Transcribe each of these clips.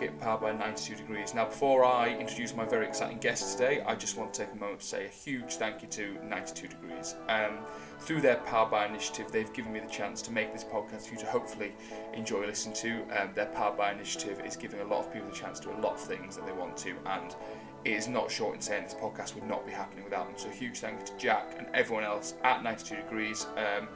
Beckett, powered by 92 Degrees. Now, before I introduce my very exciting guest today, I just want to take a moment to say a huge thank you to 92 Degrees. Um, through their Powered by initiative, they've given me the chance to make this podcast for you to hopefully enjoy listening to. Um, their Powered by initiative is giving a lot of people the chance to do a lot of things that they want to, and it is not short in saying this podcast would not be happening without them. So, huge thank you to Jack and everyone else at 92 Degrees. Um,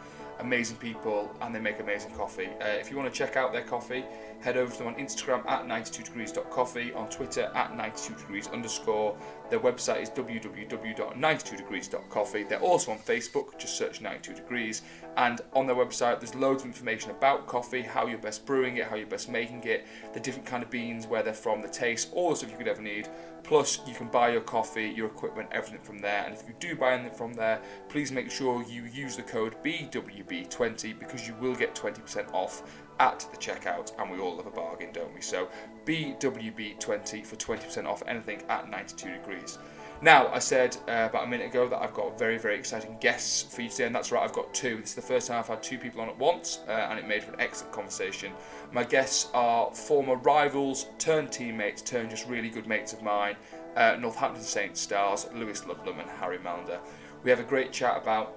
amazing people and they make amazing coffee. Uh, if you want to check out their coffee, head over to them on Instagram at 92degrees.coffee, on Twitter at 92degrees underscore. Their website is www.92degrees.coffee. They're also on Facebook, just search 92 degrees. And on their website, there's loads of information about coffee, how you're best brewing it, how you're best making it, the different kind of beans, where they're from, the taste, all the stuff you could ever need. Plus, you can buy your coffee, your equipment, everything from there. And if you do buy anything from there, please make sure you use the code BWB20 because you will get 20% off at the checkout. And we all love a bargain, don't we? So, BWB20 for 20% off anything at 92 degrees. Now, I said uh, about a minute ago that I've got very, very exciting guests for you today, and that's right, I've got two. This is the first time I've had two people on at once, uh, and it made for an excellent conversation. My guests are former rivals, turned teammates, turned just really good mates of mine, uh, Northampton Saints stars Lewis Ludlam and Harry Mallinder. We have a great chat about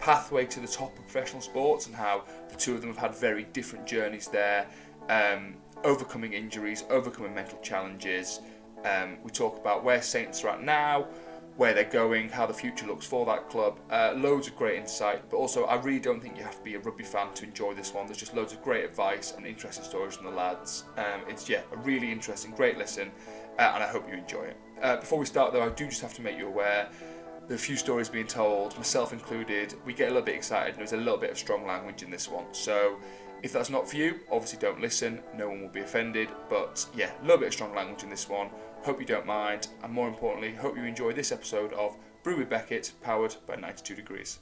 pathway to the top of professional sports and how the two of them have had very different journeys there, um, overcoming injuries, overcoming mental challenges. Um, we talk about where Saints are at now, where they're going, how the future looks for that club. Uh, loads of great insight, but also I really don't think you have to be a rugby fan to enjoy this one. There's just loads of great advice and interesting stories from the lads. Um, it's yeah, a really interesting, great listen, uh, and I hope you enjoy it. Uh, before we start, though, I do just have to make you aware. A few stories being told, myself included. We get a little bit excited, and there's a little bit of strong language in this one. So, if that's not for you, obviously don't listen. No one will be offended. But yeah, a little bit of strong language in this one. Hope you don't mind, and more importantly, hope you enjoy this episode of Brew with Beckett, powered by 92 Degrees.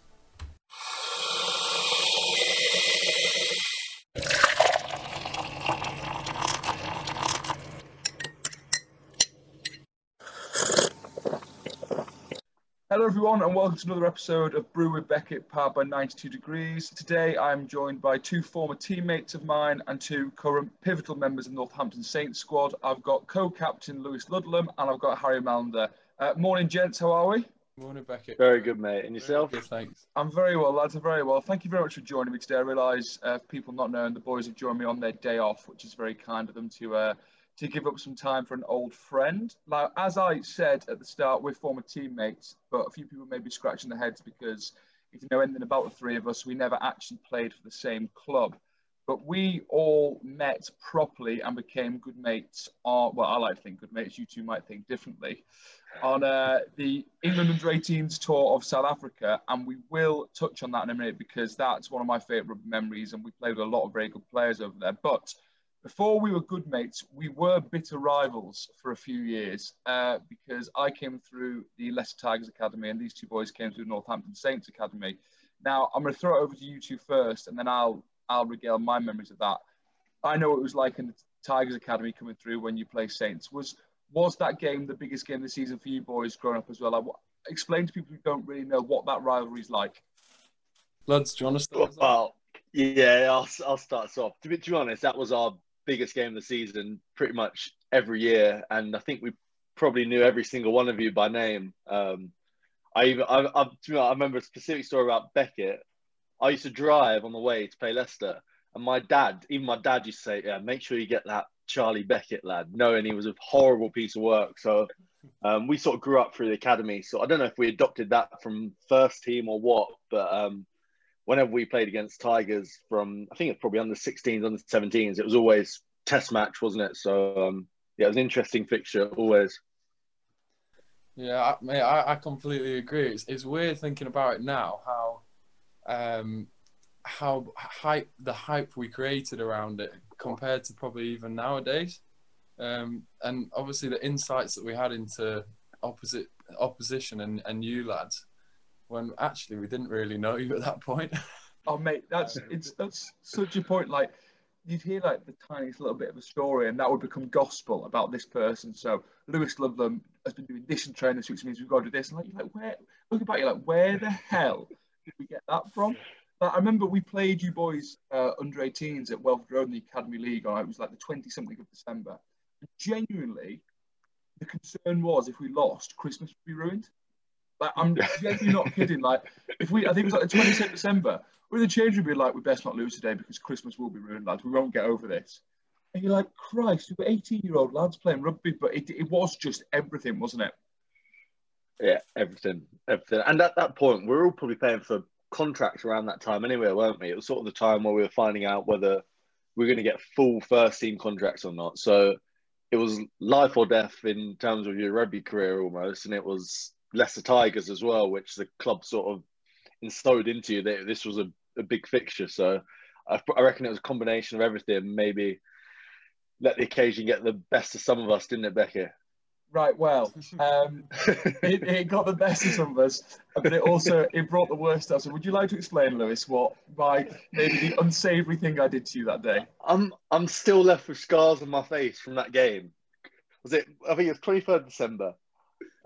Hello, everyone, and welcome to another episode of Brew with Beckett, powered by 92 Degrees. Today, I'm joined by two former teammates of mine and two current pivotal members of Northampton Saints squad. I've got co-captain Lewis Ludlam and I've got Harry Mallinder. Uh, morning, gents. How are we? Morning, Beckett. Very good, mate. And yourself? Good, thanks. I'm very well, lads. I'm very well. Thank you very much for joining me today. I realise, uh, people not knowing, the boys have joined me on their day off, which is very kind of them to uh, to give up some time for an old friend. Now, as I said at the start, we're former teammates, but a few people may be scratching their heads because if you know anything about the three of us, we never actually played for the same club. But we all met properly and became good mates. On, well, I like to think good mates. You two might think differently. On uh, the England under 18s tour of South Africa, and we will touch on that in a minute because that's one of my favourite memories, and we played with a lot of very good players over there. But before we were good mates, we were bitter rivals for a few years uh, because I came through the Leicester Tigers Academy and these two boys came through Northampton Saints Academy. Now I'm going to throw it over to you two first, and then I'll I'll regale my memories of that. I know what it was like in the Tigers Academy coming through when you play Saints. Was was that game the biggest game of the season for you boys growing up as well? Like, explain to people who don't really know what that rivalry is like. Lads, do you want to start? Well, yeah, I'll, I'll start us off. To be, to be honest, that was our biggest game of the season pretty much every year, and I think we probably knew every single one of you by name. Um, I even I, I, I remember a specific story about Beckett. I used to drive on the way to play Leicester, and my dad, even my dad, used to say, "Yeah, make sure you get that Charlie Beckett lad," knowing he was a horrible piece of work. So um, we sort of grew up through the academy. So I don't know if we adopted that from first team or what, but um, whenever we played against Tigers from, I think it's probably under 16s, under 17s, it was always test match, wasn't it? So, um, yeah, it was an interesting fixture always. Yeah, I, mate, I, I completely agree. It's, it's weird thinking about it now, how um, how hype the hype we created around it compared to probably even nowadays. Um, and obviously the insights that we had into opposite opposition and, and you lads when actually we didn't really know you at that point. oh mate, that's it's that's such a point. Like you'd hear like the tiniest little bit of a story, and that would become gospel about this person. So Lewis Ludlam has been doing this in training, which means we've got to do this. And like, you're like, where? Look about you, like, where the hell did we get that from? Like, I remember we played you boys uh, under 18s at Welford Road in the Academy League. On it was like the 20 something of December, genuinely, the concern was if we lost, Christmas would be ruined. Like I'm genuinely not kidding. Like if we, I think it was like the 26th December, we the change would be like, we best not lose today because Christmas will be ruined, lads. We won't get over this. And you're like, Christ, we were 18 year old lads playing rugby, but it, it was just everything, wasn't it? Yeah, everything, everything. And at that point, we were all probably paying for contracts around that time anyway, weren't we? It was sort of the time where we were finding out whether we are going to get full first team contracts or not. So it was life or death in terms of your rugby career almost, and it was Leicester Tigers as well, which the club sort of instilled into you that this was a, a big fixture. So I, I reckon it was a combination of everything. Maybe let the occasion get the best of some of us, didn't it, Becky? Right. Well, um, it, it, got the best of some of us, but it also it brought the worst out. So, would you like to explain, Lewis, what by maybe the unsavoury thing I did to you that day? I'm I'm still left with scars on my face from that game. Was it? I think it was 23rd December.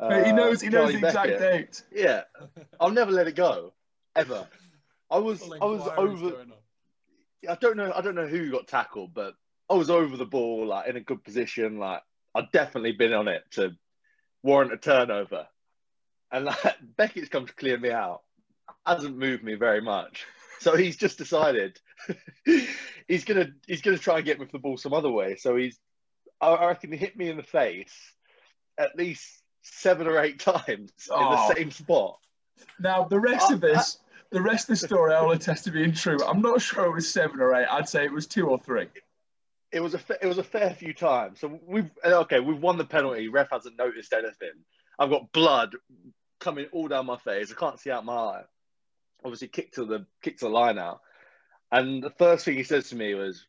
Uh, he knows. He knows the exact date. Yeah, I'll never let it go, ever. I was. I was over. I don't know. I don't know who got tackled, but I was over the ball, like in a good position. Like I'd definitely been on it to warrant a turnover. And like, Beckett's come to clear me out. Hasn't moved me very much. So he's just decided he's gonna he's gonna try and get me for the ball some other way. So he's I reckon he hit me in the face at least seven or eight times oh. in the oh. same spot. Now the rest of this, the rest of the story, I'll attest to being true. I'm not sure it was seven or eight. I'd say it was two or three it was a it was a fair few times. So we've okay, we've won the penalty. Ref hasn't noticed anything. I've got blood coming all down my face. I can't see out my eye. Obviously, kicked to the kick to the line out. And the first thing he says to me was,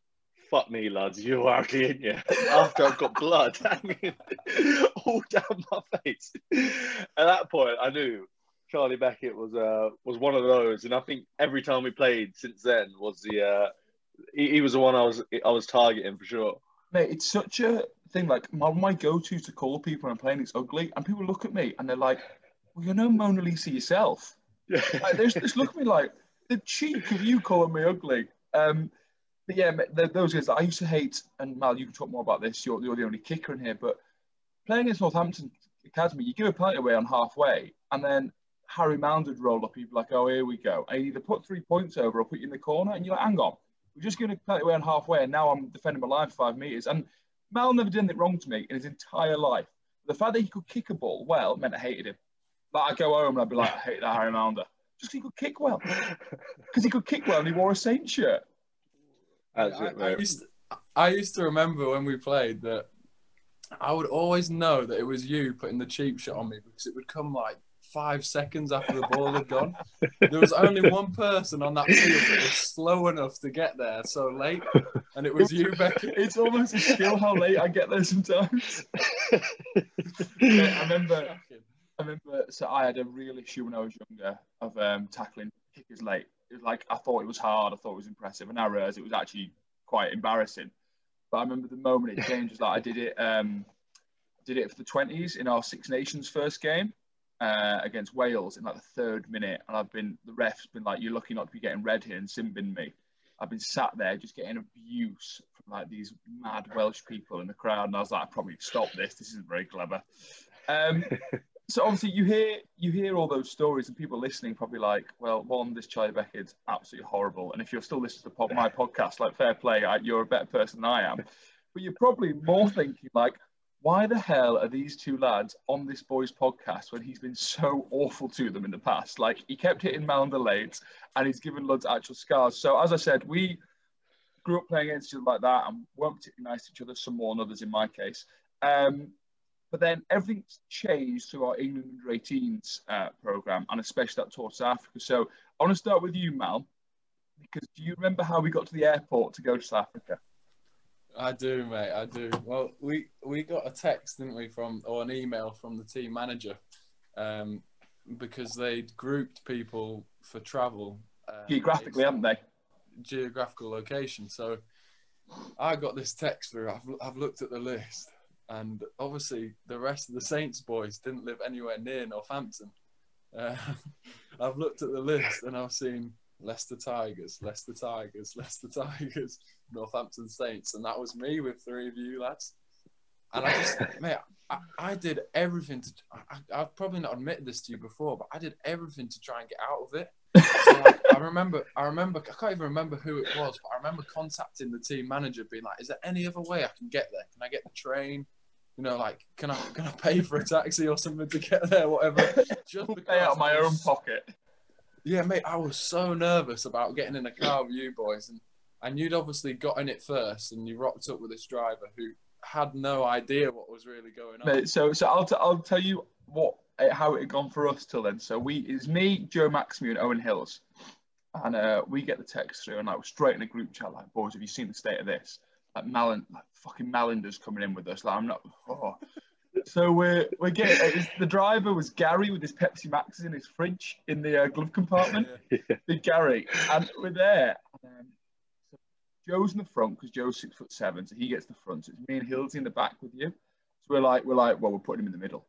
"Fuck me, lads, you're ugly, ain't you?" After I've got blood hanging all down my face. At that point, I knew Charlie Beckett was uh, was one of those, and I think every time we played since then was the uh, he, he was the one I was I was targeting for sure. Mate, it's such a thing. Like my, my go-to to call people when I'm playing is ugly, and people look at me and they're like, "Well, you're no Mona Lisa yourself." Yeah. Like, they just look at me like the cheek of you calling me ugly. Um, but yeah, those guys I used to hate, and Mal, you can talk more about this. You're, you're the only kicker in here, but playing in Northampton Academy, you give a penalty away on halfway, and then Harry Mound would roll up. He'd be like, "Oh, here we go," and either put three points over or put you in the corner, and you're like, "Hang on." We're just going to play it away on halfway, and now I'm defending my line for five metres. And Mal never did anything wrong to me in his entire life. The fact that he could kick a ball well meant I hated him. Like I'd go home and I'd be like, I hate that Harry Mallinder. Just he could kick well. Because he could kick well and he wore a Saint shirt. That's I, I, used to, I used to remember when we played that I would always know that it was you putting the cheap shot on me because it would come like five seconds after the ball had gone. There was only one person on that field that was slow enough to get there so late, and it was you, Becky. It's almost a skill how late I get there sometimes. yeah, I remember. I remember. So I had a real issue when I was younger of um, tackling kickers late. It was like I thought it was hard. I thought it was impressive, and I realised it was actually quite embarrassing. But I remember the moment it changed was that I did it. Um, did it for the twenties in our Six Nations first game uh, against Wales in like the third minute, and I've been the ref's been like, "You're lucky not to be getting red here," and simbing me. I've been sat there just getting abuse from like these mad Welsh people in the crowd, and I was like, "I probably stop this. This isn't very clever." Um, so obviously you hear you hear all those stories, and people listening probably like, "Well, one, this Charlie Beckett's absolutely horrible," and if you're still listening to my podcast, like fair play, I, you're a better person than I am. But you're probably more thinking like, why the hell are these two lads on this boy's podcast when he's been so awful to them in the past? Like he kept hitting Mallinder late and he's given Luds actual scars. So as I said, we grew up playing against each other like that and weren't particularly nice to each other, some more than others in my case. Um, but then everything's changed through our England under 18s uh, program and especially that tour to Africa. So I want to start with you, Mal, because do you remember how we got to the airport to go to South Africa? I do, mate. I do. Well, we we got a text, didn't we, from or an email from the team manager, um, because they'd grouped people for travel um, geographically, haven't they? Geographical location. So I got this text through. I've I've looked at the list, and obviously the rest of the Saints boys didn't live anywhere near Northampton. Uh, I've looked at the list and I've seen Leicester Tigers, Leicester Tigers, Leicester Tigers, Northampton Saints, and that was me with three of you lads. and I just, mate, I, I did everything to. I, I've probably not admitted this to you before, but I did everything to try and get out of it. So like, I remember, I remember, I can't even remember who it was, but I remember contacting the team manager, being like, "Is there any other way I can get there? Can I get the train? You know, like, can I can I pay for a taxi or something to get there, whatever?" Just Pay out of my I own pocket. Yeah, mate, I was so nervous about getting in a car with you boys, and and you'd obviously got in it first, and you rocked up with this driver who had no idea what was really going on. Mate, so so I'll, t- I'll tell you what eh, how it had gone for us till then. So we it's me, Joe Maxime, and Owen Hills, and uh, we get the text through, and I we're straight in a group chat, like boys, have you seen the state of this? Like Malin, like fucking Mallinder's coming in with us. Like I'm not. Oh. So we're we're getting it's, the driver was Gary with his Pepsi Maxes in his fridge in the uh, glove compartment. Big Gary, and we're there. And, um, so Joe's in the front because Joe's six foot seven, so he gets the front. So it's me and Hills in the back with you. So we're like, we're like, well, we're putting him in the middle.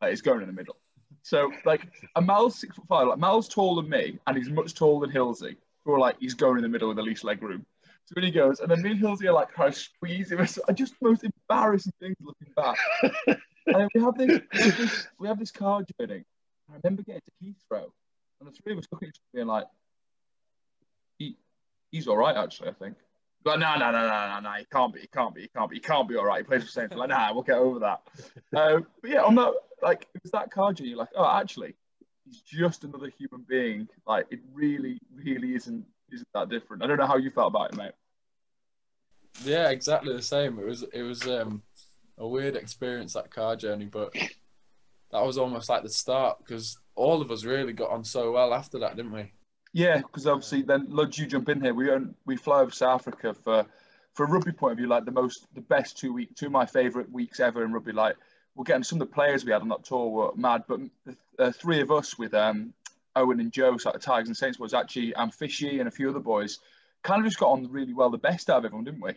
Like he's going in the middle. So like, a Mal's six foot five. Like Mal's taller than me, and he's much taller than Hillsy. So we're like, he's going in the middle with the least leg room. So when he goes, and then me and Hillsy are like, trying to squeeze him. It's just the most embarrassing things looking back. and we have this, we have this, we have this car journey. I remember getting to Heathrow, and the three of us looking at each other being like, he, he's all right, actually, I think. Like, no, no, no, no, no, no, he can't be, he can't be, he can't be, he can't be all right. He plays for Saints. Like, nah, we'll get over that. Um, but yeah, on that, like, it was that car journey, you're like, oh, actually, he's just another human being. Like, it really, really isn't, isn't that different. I don't know how you felt about it, mate. Yeah, exactly the same. It was it was um, a weird experience that car journey, but that was almost like the start because all of us really got on so well after that, didn't we? Yeah, because obviously then Lodge, you jump in here. We own, we fly over South Africa for for a rugby point of view, like the most the best two week two of my favourite weeks ever in rugby. Like we're getting some of the players we had on that tour were mad, but the uh, three of us with um Owen and Joe, so like the Tigers and Saints was actually and Fishy and a few other boys, kind of just got on really well, the best out of everyone, didn't we?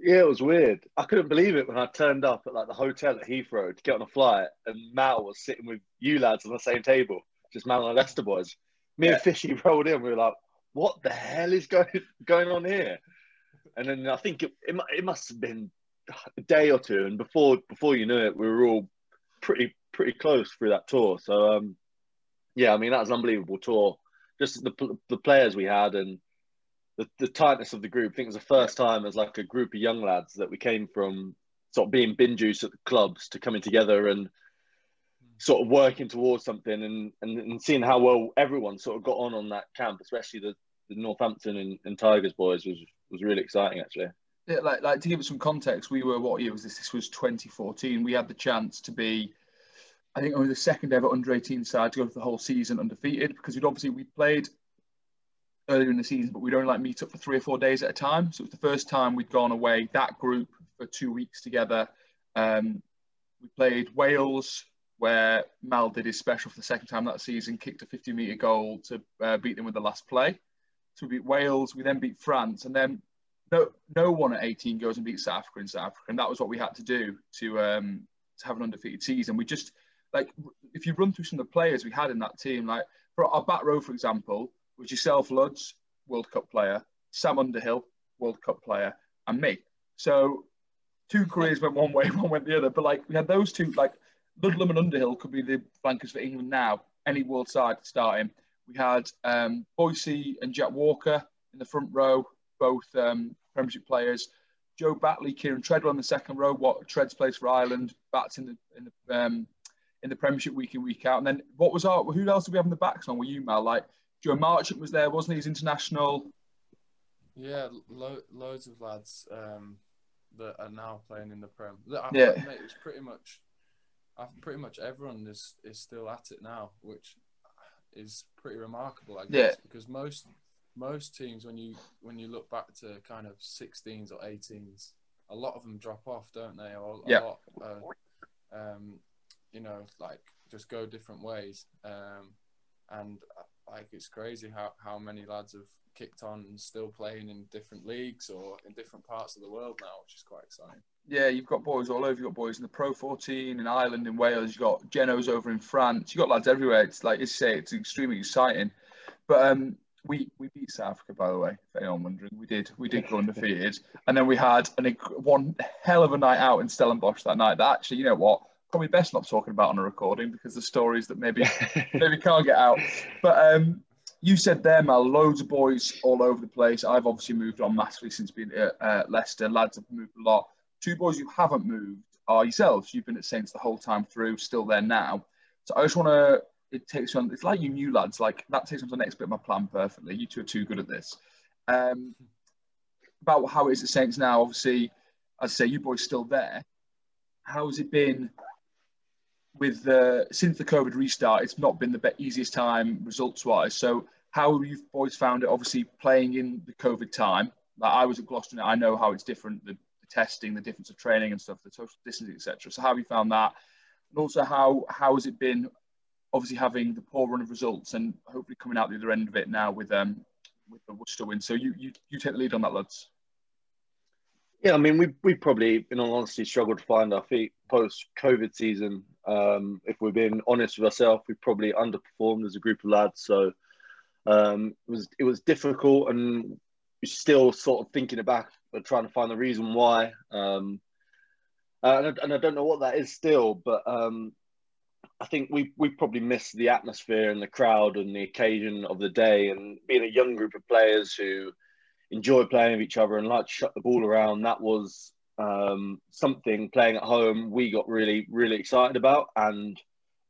Yeah, it was weird. I couldn't believe it when I turned up at like the hotel at Heathrow to get on a flight, and Mal was sitting with you lads on the same table, just Mal and the Leicester boys. Me and Fishy rolled in. We were like, "What the hell is going going on here?" And then I think it, it, it must have been a day or two, and before before you knew it, we were all pretty pretty close through that tour. So um, yeah, I mean that was an unbelievable tour. Just the the players we had and the, the tightness of the group. I think it was the first time as like a group of young lads that we came from sort of being bin juice at the clubs to coming together and sort of working towards something and, and, and seeing how well everyone sort of got on on that camp, especially the, the Northampton and, and Tigers boys was was really exciting actually. Yeah, like, like to give it some context, we were what year was this? This was 2014. We had the chance to be, I think, only the second ever under 18 side to go for the whole season undefeated because we'd obviously we played earlier in the season, but we'd only like meet up for three or four days at a time. So it was the first time we'd gone away that group for two weeks together. Um, we played Wales, where Mal did his special for the second time that season, kicked a 50 metre goal to uh, beat them with the last play. So we beat Wales, we then beat France, and then no no one at 18 goes and beats South Africa in South Africa, and that was what we had to do to um, to have an undefeated season. We just like if you run through some of the players we had in that team, like for our back row, for example, was yourself, Luds, World Cup player, Sam Underhill, World Cup player, and me. So two careers went one way, one went the other. But like we had those two, like Ludlam and Underhill could be the flankers for England now, any world side starting. We had um, Boise and Jack Walker in the front row, both um, Premiership players. Joe Batley, Kieran Treadwell in the second row. What Treads plays for Ireland, Bats in the in the um, in the Premiership week in week out. And then what was our? Who else did we have in the backs on? Were you Mal? Like Joe Marchant was there, wasn't he? He's international. Yeah, lo- loads of lads um, that are now playing in the Prem. I, Yeah. mate, it's pretty much, I, pretty much everyone is, is still at it now, which is pretty remarkable, I guess, Yeah. because most most teams, when you when you look back to kind of 16s or 18s, a lot of them drop off, don't they? Or a Yeah. lot, uh, um, you know, like just go different ways. Um, and uh, like it's crazy how, how many lads have kicked on and still playing in different leagues or in different parts of the world now, which is quite exciting. Yeah, you've got boys all over. You've got boys in the Pro 14 in Ireland, in Wales. You've got Genos over in France. You've got lads everywhere. It's like you say, it's extremely exciting. But um, we we beat South Africa, by the way. If anyone wondering, we did. We did go undefeated, and then we had an one hell of a night out in Stellenbosch that night. That actually, you know what? Probably best not talking about on a recording because the stories that maybe maybe can't get out. But um, you said there, Mal, loads of boys all over the place. I've obviously moved on massively since being at uh, Leicester. Lads have moved a lot. Two boys who haven't moved are yourselves. You've been at Saints the whole time through, still there now. So I just want to it takes on. It's like you new lads. Like that takes on to the next bit of my plan perfectly. You two are too good at this. Um, about how it is at Saints now. Obviously, as I say, you boys still there. How has it been with the since the COVID restart? It's not been the easiest time results wise. So how have you boys found it? Obviously, playing in the COVID time. Like I was at Gloucester. I know how it's different. The, the testing, the difference of training and stuff, the social distancing, etc. So how have you found that? And also, how how has it been obviously having the poor run of results and hopefully coming out the other end of it now with um with the Worcester win. So you you, you take the lead on that, lads. Yeah, I mean, we we probably, in all honesty, struggled to find our feet post COVID season. Um, if we're being honest with ourselves, we probably underperformed as a group of lads. So um, it was it was difficult, and still sort of thinking about but trying to find the reason why. Um, and, I, and I don't know what that is still, but um, I think we we probably missed the atmosphere and the crowd and the occasion of the day and being a young group of players who enjoy playing with each other and like to shut the ball around. That was um, something playing at home we got really really excited about and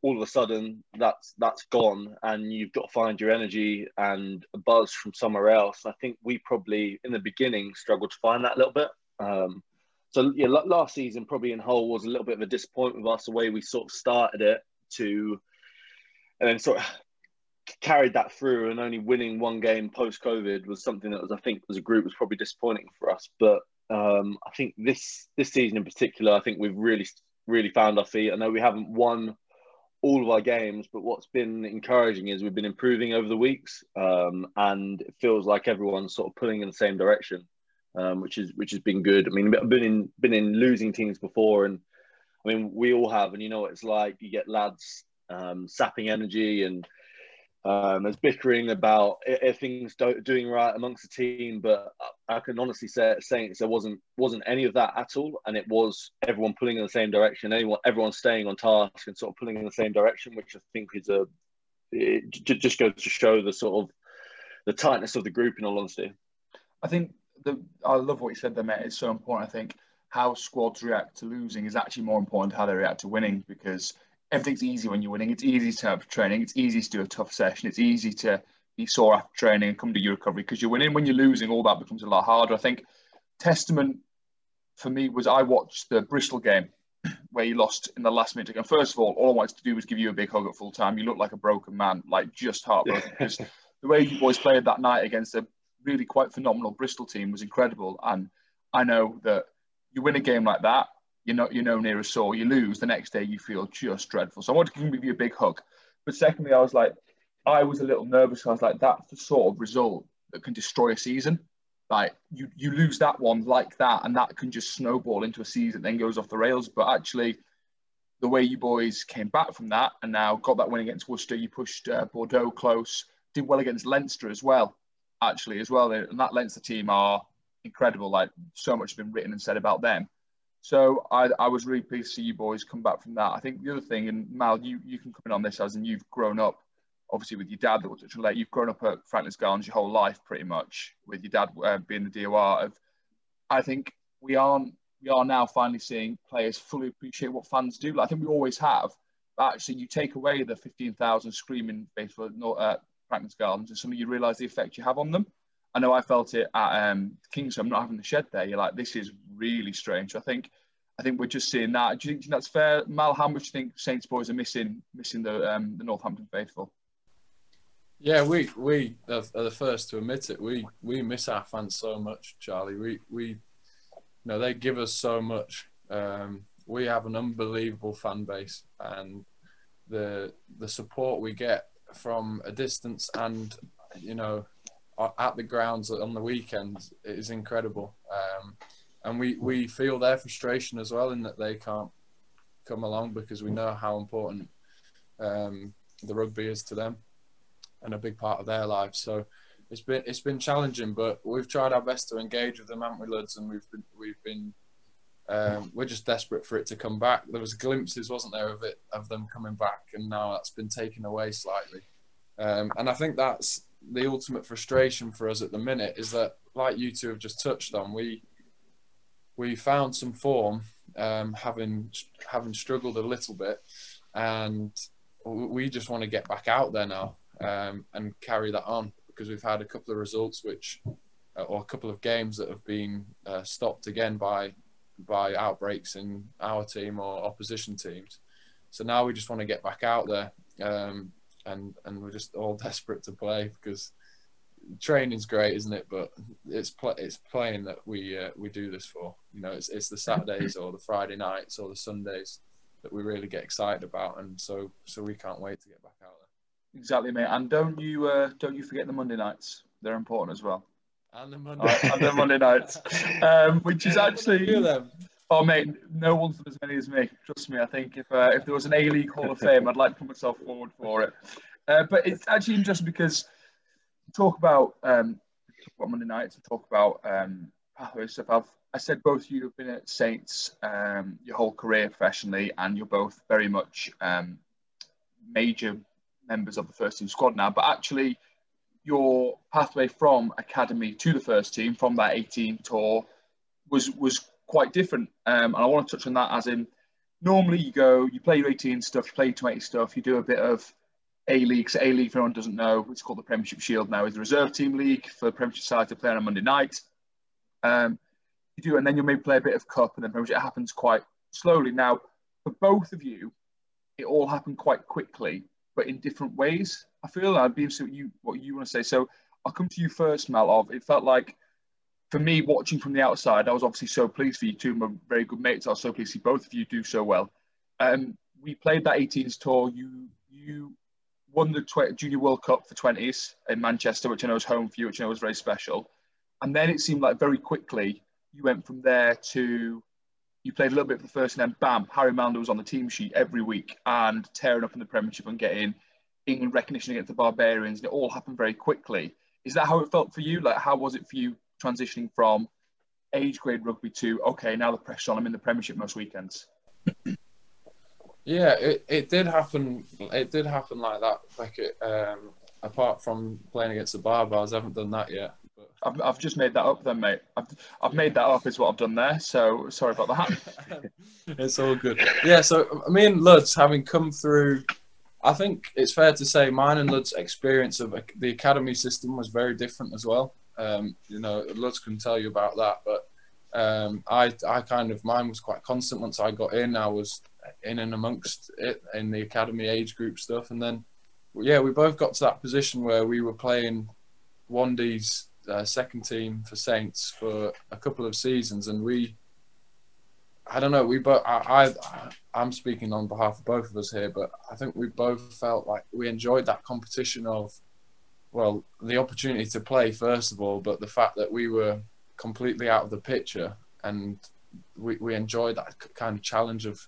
all of a sudden that's that's gone and you've got to find your energy and a buzz from somewhere else. I think we probably in the beginning struggled to find that a little bit. Um, so yeah, last season probably in whole was a little bit of a disappointment with us the way we sort of started it to, and then sort of carried that through and only winning one game post COVID was something that was I think as a group was probably disappointing for us. But um, I think this this season in particular, I think we've really really found our feet. I know we haven't won all of our games, but what's been encouraging is we've been improving over the weeks, um, and it feels like everyone's sort of pulling in the same direction, um, which is which has been good. I mean, I've been in been in losing teams before, and I mean, we all have, and you know what it's like. You get lads um, sapping energy, and um, there's bickering about if things do, doing right amongst the team. But I can honestly say Saints there wasn't wasn't any of that at all, and it was everyone pulling in the same direction. Anyone, everyone staying on task and sort of pulling in the same direction, which I think is a it just goes to show the sort of the tightness of the group. In all honesty, I think the I love what you said there, mate. It's so important. I think how squads react to losing is actually more important how they react to winning because everything's easy when you're winning. It's easy to have training. It's easy to do a tough session. It's easy to be sore after training and come to your recovery because you're winning. When you're losing, all that becomes a lot harder. I think testament for me was I watched the Bristol game where you lost in the last minute. And first of all, all I wanted to do was give you a big hug at full time. You look like a broken man, like just heartbroken. because the way you boys played that night against a really quite phenomenal Bristol team was incredible. And I know that you win a game like that, you're not you're no near a sore. You lose the next day, you feel just dreadful. So I wanted to give you a big hug. But secondly, I was like, I was a little nervous. I was like, that's the sort of result that can destroy a season. Like you you lose that one like that, and that can just snowball into a season, then goes off the rails. But actually, the way you boys came back from that and now got that win against Worcester, you pushed uh, Bordeaux close, did well against Leinster as well, actually as well. And that Leinster team are incredible. Like so much has been written and said about them. So I, I was really pleased to see you boys come back from that. I think the other thing, and Mal, you, you can come in on this as and you've grown up, obviously with your dad that was late. You've grown up at Franklin's Gardens your whole life, pretty much, with your dad uh, being the DOR. Of, I think we aren't we are now finally seeing players fully appreciate what fans do. Like, I think we always have. But actually, you take away the 15,000 screaming faithful at Franklin's Gardens, and suddenly you realise the effect you have on them. I know I felt it at um, Kingsholm. not having the shed there. You're like, this is really strange. I think, I think we're just seeing that. Do you think that's fair, Mal? How much do you think Saints boys are missing, missing the um, the Northampton faithful? Yeah, we we are the first to admit it. We we miss our fans so much, Charlie. We we, you know, they give us so much. Um, we have an unbelievable fan base, and the the support we get from a distance and you know at the grounds on the weekend is incredible. Um, and we, we feel their frustration as well in that they can't come along because we know how important um, the rugby is to them and a big part of their lives. So it's been it's been challenging, but we've tried our best to engage with them, haven't we, lads? And we've been we've been um, we're just desperate for it to come back. There was glimpses, wasn't there, of it of them coming back, and now that's been taken away slightly. Um, and I think that's the ultimate frustration for us at the minute is that, like you two have just touched on, we we found some form, um, having having struggled a little bit, and we just want to get back out there now um, and carry that on because we've had a couple of results which, uh, or a couple of games that have been uh, stopped again by by outbreaks in our team or opposition teams. So now we just want to get back out there, um, and and we're just all desperate to play because training's great, isn't it? But it's pl- it's playing that we uh, we do this for. You know, it's it's the Saturdays or the Friday nights or the Sundays that we really get excited about, and so so we can't wait to get back out there. Exactly, mate. And don't you uh, don't you forget the Monday nights? They're important as well. And the Monday, and the Monday nights, um, which is actually. Oh mate, no one's as many as me. Trust me. I think if uh, if there was an A League Hall of Fame, I'd like to put myself forward for it. Uh, but it's actually interesting because talk about um, Monday nights and talk about um, stuff. I've I said both of you have been at Saints um, your whole career professionally, and you're both very much um, major members of the first team squad now. But actually, your pathway from academy to the first team from that 18 tour was was quite different. Um, and I want to touch on that as in normally you go, you play your 18 stuff, you play your 20 stuff, you do a bit of A League. So A League, for anyone doesn't know, it's called the Premiership Shield now, is the reserve team league for the Premiership side to play on a Monday night. Um, you do, and then you may play a bit of cup, and then Premiership happens quite slowly. Now, for both of you, it all happened quite quickly, but in different ways. I feel I'd be interested what you what you want to say. So I'll come to you first, Mal. Of it felt like for me watching from the outside, I was obviously so pleased for you two. My very good mates. I was so pleased to see both of you do so well. Um, we played that 18s tour. You you won the tw- Junior World Cup for 20s in Manchester, which I know is home for you, which I know was very special. And then it seemed like very quickly you went from there to you played a little bit for the first, and then bam, Harry Mallinder was on the team sheet every week and tearing up in the Premiership and getting England recognition against the Barbarians. And it all happened very quickly. Is that how it felt for you? Like, how was it for you transitioning from age grade rugby to okay, now the pressure on. I'm in the Premiership most weekends. yeah, it, it did happen. It did happen like that. Like it, um, apart from playing against the Barbars, I haven't done that yet. I've, I've just made that up then, mate. I've, I've made that up is what I've done there. So sorry about that. it's all good. Yeah, so me and Luds having come through, I think it's fair to say mine and Lud's experience of the academy system was very different as well. Um, you know, Luds can tell you about that, but um, I, I kind of mine was quite constant once I got in. I was in and amongst it in the academy age group stuff, and then yeah, we both got to that position where we were playing Wandy's uh, second team for Saints for a couple of seasons, and we. I don't know. We both. I, I. I'm speaking on behalf of both of us here, but I think we both felt like we enjoyed that competition of well, the opportunity to play first of all, but the fact that we were completely out of the picture and we, we enjoyed that kind of challenge of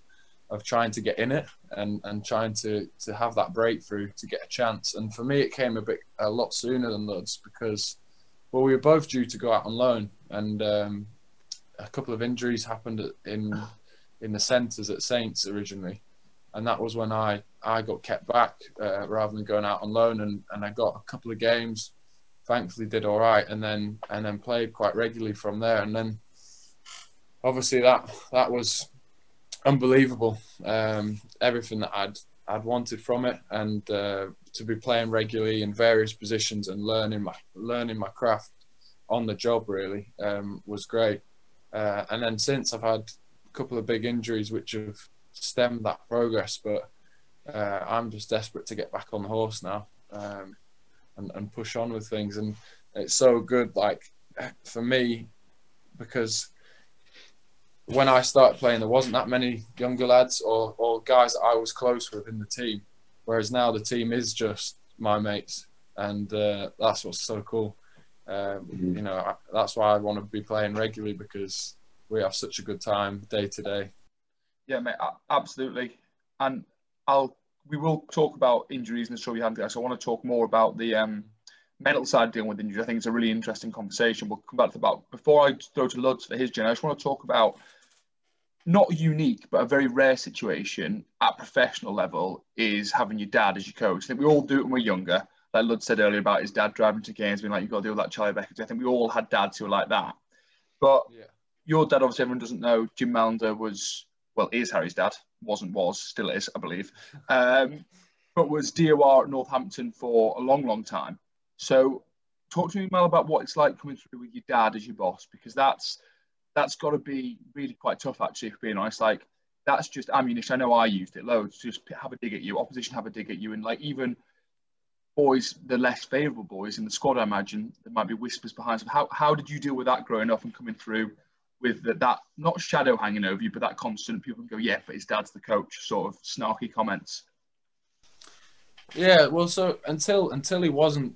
of trying to get in it and, and trying to, to have that breakthrough to get a chance. And for me, it came a bit a lot sooner than Luds because well, we were both due to go out on loan, and um, a couple of injuries happened in in the centres at Saints originally, and that was when I I got kept back uh, rather than going out on loan, and, and I got a couple of games. Thankfully, did all right, and then and then played quite regularly from there. And then, obviously, that that was unbelievable. Um, everything that I'd I'd wanted from it, and uh, to be playing regularly in various positions and learning my learning my craft on the job really um, was great. Uh, and then since I've had a couple of big injuries which have stemmed that progress, but uh, I'm just desperate to get back on the horse now um, and, and push on with things. And it's so good, like for me, because when I started playing, there wasn't that many younger lads or, or guys that I was close with in the team. Whereas now the team is just my mates, and uh, that's what's so cool. Um, mm-hmm. You know, I, that's why I want to be playing regularly because we have such a good time day to day. Yeah, mate, absolutely. And I'll we will talk about injuries and the show we had. So I want to talk more about the um, mental side dealing with injuries. I think it's a really interesting conversation. We'll come back to that. Before I throw to Luds for his journey, I just want to talk about not unique, but a very rare situation at professional level is having your dad as your coach. I think we all do it when we're younger. Like Lud said earlier about his dad driving to games, being like, you've got to deal with that Charlie Beckett. I think we all had dads who were like that. But Yeah. your dad, obviously, everyone doesn't know, Jim Mallender was, well, is Harry's dad. Wasn't, was, still is, I believe. Um, but was DOR at Northampton for a long, long time. So talk to me, Mel, about what it's like coming through with your dad as your boss, because that's that's got to be really quite tough, actually, if being honest. Like, that's just ammunition. I know I used it loads. Just have a dig at you, opposition have a dig at you, and like even boys, the less favourable boys in the squad, I imagine there might be whispers behind. So how how did you deal with that growing up and coming through with the, that not shadow hanging over you, but that constant people go, yeah, but his dad's the coach, sort of snarky comments. Yeah, well, so until until he wasn't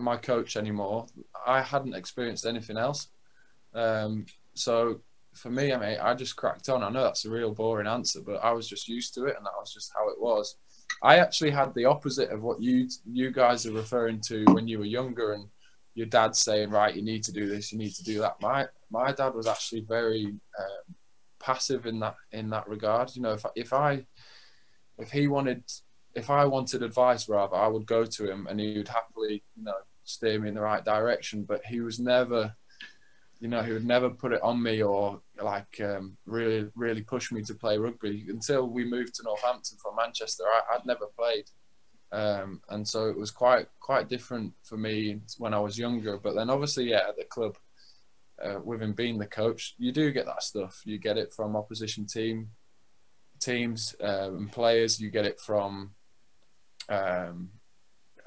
my coach anymore, I hadn't experienced anything else. Um, so for me, I mean, I just cracked on. I know that's a real boring answer, but I was just used to it, and that was just how it was. I actually had the opposite of what you you guys are referring to when you were younger, and your dad saying, "Right, you need to do this, you need to do that." My my dad was actually very um, passive in that in that regard. You know, if if I if he wanted if I wanted advice, rather, I would go to him and he would happily, you know, steer me in the right direction. But he was never, you know, he would never put it on me or like um, really, really push me to play rugby until we moved to Northampton from Manchester. I, I'd never played, um, and so it was quite quite different for me when I was younger. But then, obviously, yeah, at the club, uh, with him being the coach, you do get that stuff. You get it from opposition team teams um, and players. You get it from um,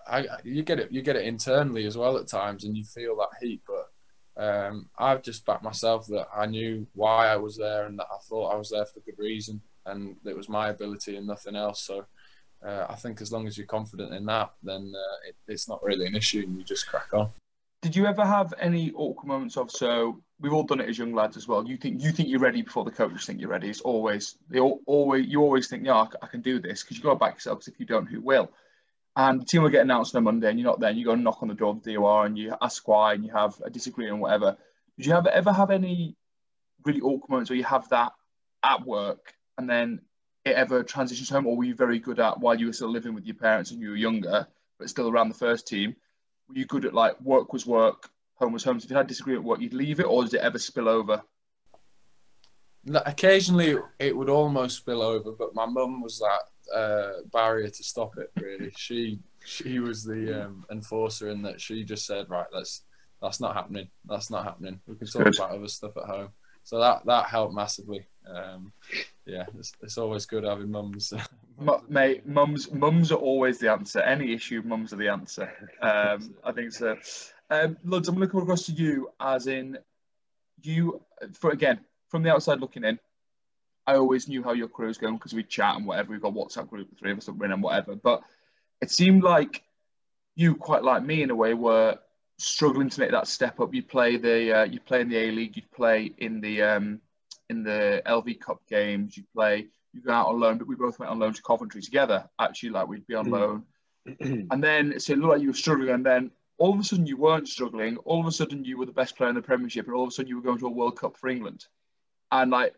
I, you get it you get it internally as well at times, and you feel that heat. But um, I've just backed myself that I knew why I was there, and that I thought I was there for good reason, and it was my ability and nothing else. So. Uh, I think as long as you're confident in that, then uh, it, it's not really an issue, and you just crack on. Did you ever have any awkward moments of so we've all done it as young lads as well. You think you think you're ready before the coaches think you're ready. It's always they all, always you always think yeah i, can do this because you got to back yourself. Because if you don't, who will? And the team will get announced on a Monday, and you're not there. And you go and knock on the door of the DOR, and you ask why, and you have a disagreement whatever. Did you ever ever have any really awkward moments where you have that at work, and then it ever transitions home, or were you very good at while you were still living with your parents and you were younger, but still around the first team? Were you good at like work was work, home was home? So if you had disagreement at work, you'd leave it, or did it ever spill over? Occasionally, it would almost spill over, but my mum was that uh, barrier to stop it. Really, she she was the um, enforcer in that she just said, "Right, that's that's not happening. That's not happening. We can talk Good. about other stuff at home." So that that helped massively. Um, yeah, it's, it's always good having mums. Mu- mate, mums, mums are always the answer. Any issue, mums are the answer. Um, I think so. Um, I'm going to come across to you as in you, for again, from the outside looking in, I always knew how your career was going because we chat and whatever. We've got WhatsApp group, the three of us that win and whatever. But it seemed like you, quite like me in a way, were struggling to make that step up. You play the, uh, you play in the A League, you play in the um, in the LV Cup games, you play, you go out on loan. But we both went on loan to Coventry together. Actually, like we'd be on Mm. loan, and then it looked like you were struggling, and then all of a sudden you weren't struggling. All of a sudden you were the best player in the Premiership, and all of a sudden you were going to a World Cup for England. And like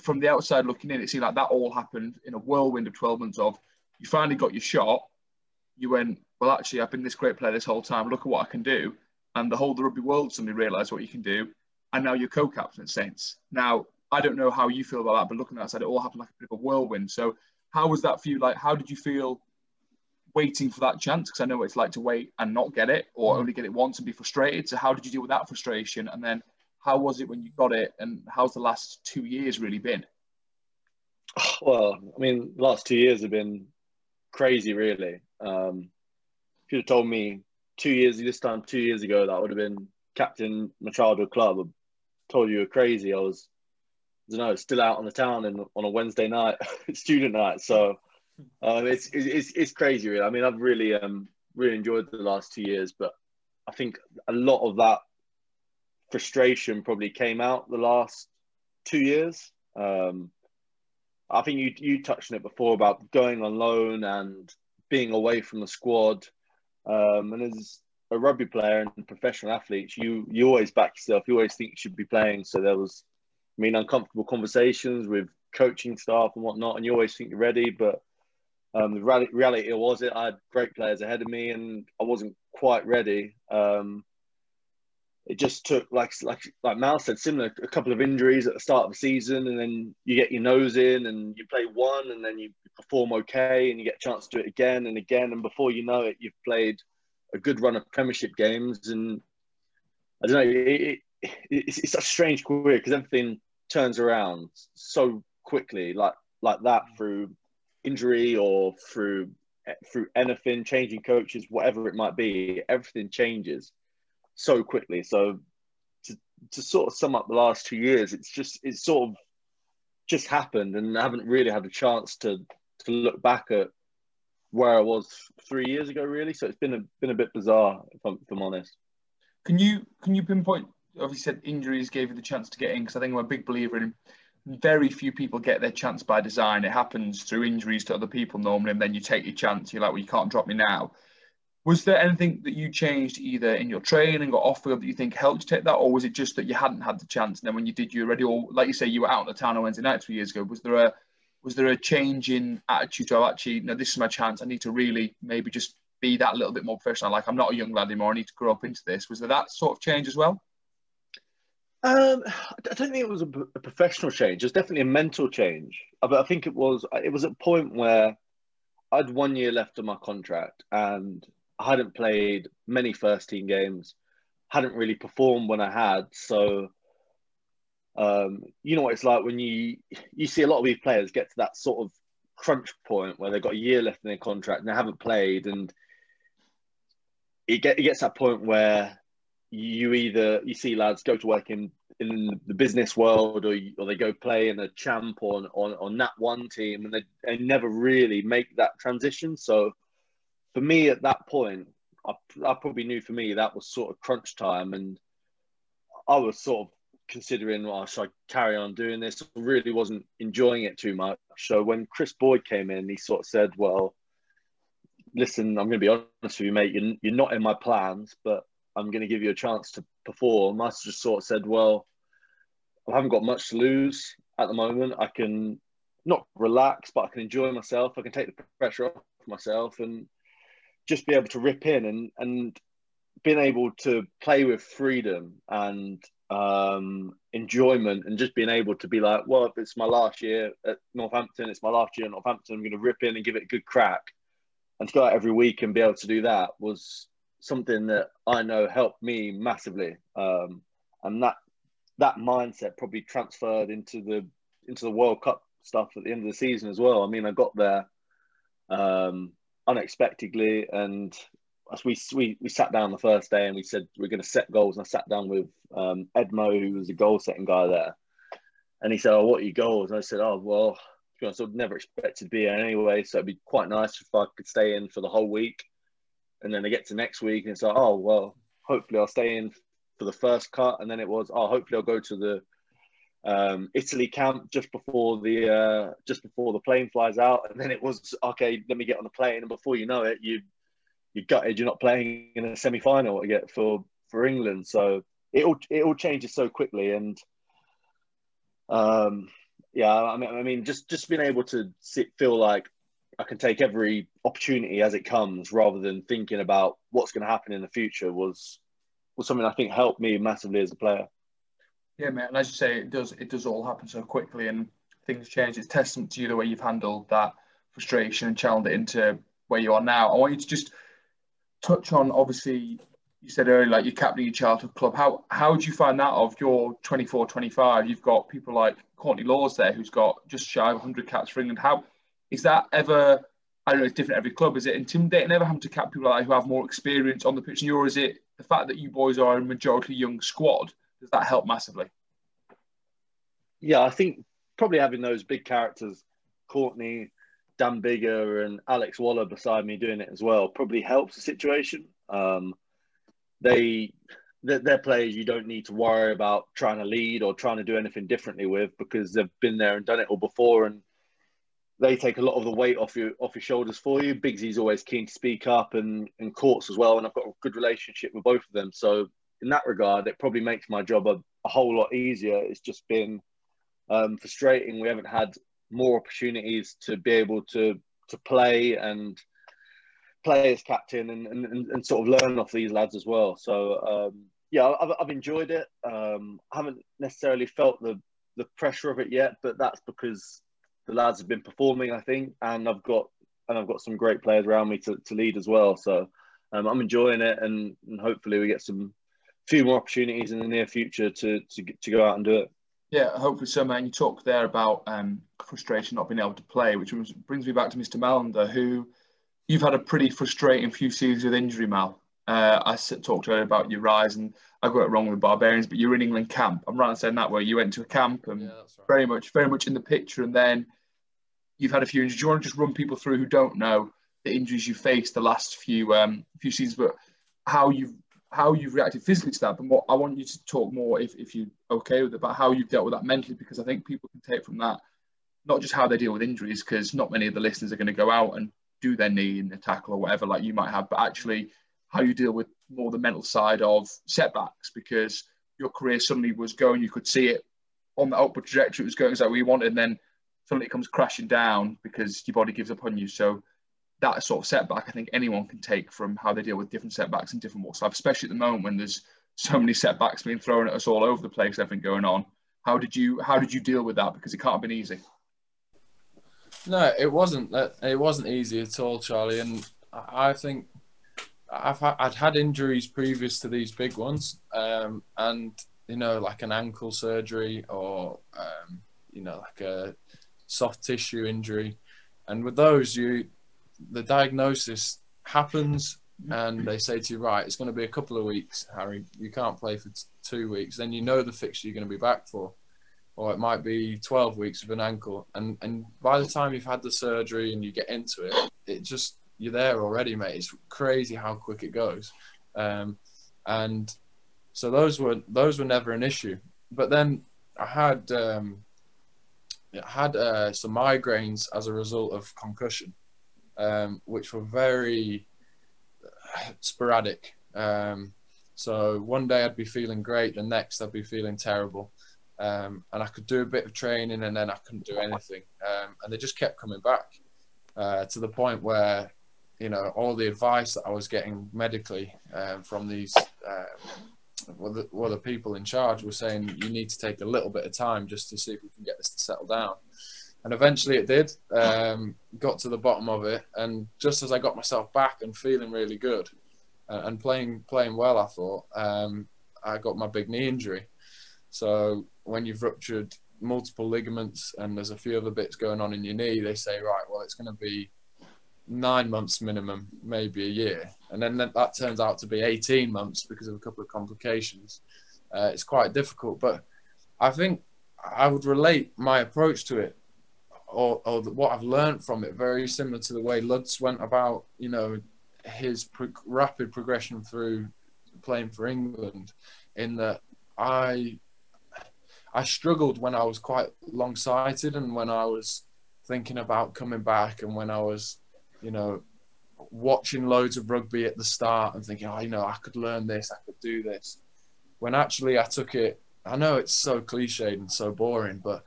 from the outside looking in, it seemed like that all happened in a whirlwind of 12 months. Of you finally got your shot. You went well. Actually, I've been this great player this whole time. Look at what I can do. And the whole the rugby world suddenly realised what you can do. And now you're co-captain at Saints. Now I don't know how you feel about that, but looking outside, it all happened like a bit of a whirlwind. So how was that for you? Like, how did you feel waiting for that chance? Because I know what it's like to wait and not get it, or only get it once and be frustrated. So how did you deal with that frustration? And then how was it when you got it? And how's the last two years really been? Well, I mean, the last two years have been crazy, really. Um, if you'd have told me two years, this time two years ago, that would have been captain my childhood club. I told you you were crazy. I was, don't know, still out on the town and on a Wednesday night, student night. So um, it's, it's it's crazy, really. I mean, I've really um really enjoyed the last two years, but I think a lot of that frustration probably came out the last two years. Um, I think you you touched on it before about going on loan and being away from the squad. Um, and as a rugby player and professional athletes, you you always back yourself. You always think you should be playing. So there was, I mean, uncomfortable conversations with coaching staff and whatnot, and you always think you're ready. But um, the reality, was it. I had great players ahead of me, and I wasn't quite ready. Um, it just took like like like Mal said, similar a couple of injuries at the start of the season, and then you get your nose in, and you play one, and then you perform okay, and you get a chance to do it again and again, and before you know it, you've played a good run of Premiership games, and I don't know, it, it, it's, such a strange career because everything turns around so quickly, like like that mm. through injury or through through anything, changing coaches, whatever it might be, everything changes so quickly. So to, to sort of sum up the last two years, it's just it's sort of just happened, and I haven't really had a chance to to look back at where I was three years ago, really. So it's been a been a bit bizarre, if I'm, if I'm honest. Can you can you pinpoint? Obviously, said injuries gave you the chance to get in because I think I'm a big believer in very few people get their chance by design. It happens through injuries to other people normally, and then you take your chance. You're like, well, you can't drop me now. Was there anything that you changed either in your training or off field that you think helped you take that, or was it just that you hadn't had the chance and then when you did, you were ready? Or like you say, you were out on the town on Wednesday night three years ago. Was there a was there a change in attitude to actually, no, this is my chance. I need to really maybe just be that little bit more professional. Like I'm not a young lad anymore. I need to grow up into this. Was there that sort of change as well? Um, I don't think it was a, a professional change. It was definitely a mental change. But I think it was it was a point where I had one year left of my contract and I hadn't played many first team games, hadn't really performed when I had. So, um, you know what it's like when you you see a lot of these players get to that sort of crunch point where they've got a year left in their contract and they haven't played, and it, get, it gets that point where you either you see lads go to work in in the business world or, or they go play in a champ on on, on that one team and they, they never really make that transition so for me at that point, I, I probably knew for me that was sort of crunch time, and I was sort of considering, well, should I carry on doing this? I really wasn't enjoying it too much. So when Chris Boyd came in, he sort of said, well, listen, I'm going to be honest with you, mate. You're, you're not in my plans, but I'm going to give you a chance to perform. I just sort of said, well, I haven't got much to lose at the moment. I can not relax, but I can enjoy myself. I can take the pressure off myself and just be able to rip in and and being able to play with freedom and um, enjoyment and just being able to be like, well, if it's my last year at Northampton, it's my last year at Northampton, I'm going to rip in and give it a good crack. And to go out every week and be able to do that was something that I know helped me massively. Um, and that that mindset probably transferred into the into the World Cup stuff at the end of the season as well. I mean, I got there um, unexpectedly. And as we, we we sat down the first day and we said we're going to set goals, and I sat down with um, Edmo, who was the goal setting guy there, and he said, "Oh, what are your goals?" And I said, "Oh, well." I sort of never expected to be here anyway, so it'd be quite nice if I could stay in for the whole week. And then I get to next week and it's like, oh well, hopefully I'll stay in for the first cut, and then it was, oh, hopefully I'll go to the um, Italy camp just before the uh, just before the plane flies out, and then it was okay. Let me get on the plane, and before you know it, you you gutted. You're not playing in a semi final again for for England. So it all it all changes so quickly, and um, yeah, I mean, I mean, just just being able to sit, feel like I can take every opportunity as it comes, rather than thinking about what's going to happen in the future, was was something I think helped me massively as a player. Yeah, mate. And as you say, it does it does all happen so quickly, and things change. It's testament to you the way you've handled that frustration and channeled it into where you are now. I want you to just touch on obviously you said earlier like you're captaining your childhood club. How how do you find that of your 24, 25? You've got people like Courtney Lawes there who's got just shy of 100 caps for England. How is that ever? I don't know. It's different every club. Is it intimidating ever having to cap people like who have more experience on the pitch than you, or is it the fact that you boys are a majority young squad? does that help massively? Yeah, I think probably having those big characters, Courtney, Dan Biggar, and Alex Waller beside me doing it as well, probably helps the situation. Um, they they're players you don't need to worry about trying to lead or trying to do anything differently with because they've been there and done it all before and they take a lot of the weight off your off your shoulders for you. Bigsy's always keen to speak up, and and Courts as well. And I've got a good relationship with both of them. So in that regard, it probably makes my job a, a whole lot easier. It's just been um, frustrating. We haven't had more opportunities to be able to to play and play as captain and, and, and sort of learn off these lads as well. So um, yeah, I've, I've enjoyed it. Um, I haven't necessarily felt the the pressure of it yet, but that's because the lads have been performing, I think, and I've got and I've got some great players around me to, to lead as well. So um, I'm enjoying it, and, and hopefully we get some few more opportunities in the near future to to, to go out and do it. Yeah, hopefully so, man. You talked there about um, frustration not being able to play, which brings me back to Mr. Mallinder, who you've had a pretty frustrating few seasons with injury, Mal. Uh, I talked earlier about your rise, and I got it wrong with the Barbarians, but you're in England camp. I'm right in saying that where you went to a camp and yeah, right. very much, very much in the picture, and then you've had a few injuries. Do you want to just run people through who don't know the injuries you faced the last few um, few seasons, but how you've how you've reacted physically to that? But what I want you to talk more, if if you're okay with it, about how you've dealt with that mentally, because I think people can take from that not just how they deal with injuries, because not many of the listeners are going to go out and do their knee in the tackle or whatever like you might have, but actually how you deal with more the mental side of setbacks because your career suddenly was going, you could see it on the upward trajectory, it was going exactly where you wanted, and then suddenly it comes crashing down because your body gives up on you. So that sort of setback, I think anyone can take from how they deal with different setbacks in different walks of life, especially at the moment when there's so many setbacks being thrown at us all over the place, everything going on. How did you how did you deal with that? Because it can't have been easy. No, it wasn't. It wasn't easy at all, Charlie. And I think I've had, I'd had injuries previous to these big ones, um, and you know, like an ankle surgery or um, you know, like a soft tissue injury, and with those, you the diagnosis happens, and they say to you, right, it's going to be a couple of weeks, Harry. You can't play for t- two weeks. Then you know the fixture you're going to be back for, or it might be 12 weeks of an ankle, and and by the time you've had the surgery and you get into it, it just you're there already, mate. It's crazy how quick it goes, um, and so those were those were never an issue. But then I had um, had uh, some migraines as a result of concussion, um, which were very sporadic. Um, so one day I'd be feeling great, the next I'd be feeling terrible. Um, and I could do a bit of training and then I couldn't do anything. Um, and they just kept coming back uh, to the point where you know, all the advice that I was getting medically um, from these, uh, well, the, well, the people in charge were saying you need to take a little bit of time just to see if we can get this to settle down. And eventually it did. Um, got to the bottom of it, and just as I got myself back and feeling really good, uh, and playing playing well, I thought um, I got my big knee injury. So when you've ruptured multiple ligaments and there's a few other bits going on in your knee, they say, right, well, it's going to be nine months minimum, maybe a year, and then that, that turns out to be 18 months because of a couple of complications. Uh, it's quite difficult, but I think I would relate my approach to it or, or what I've learned from it very similar to the way Luds went about, you know, his pro- rapid progression through playing for England. In that I I struggled when I was quite long sighted and when I was thinking about coming back and when I was you know, watching loads of rugby at the start and thinking, oh, you know, I could learn this, I could do this. When actually I took it, I know it's so cliched and so boring, but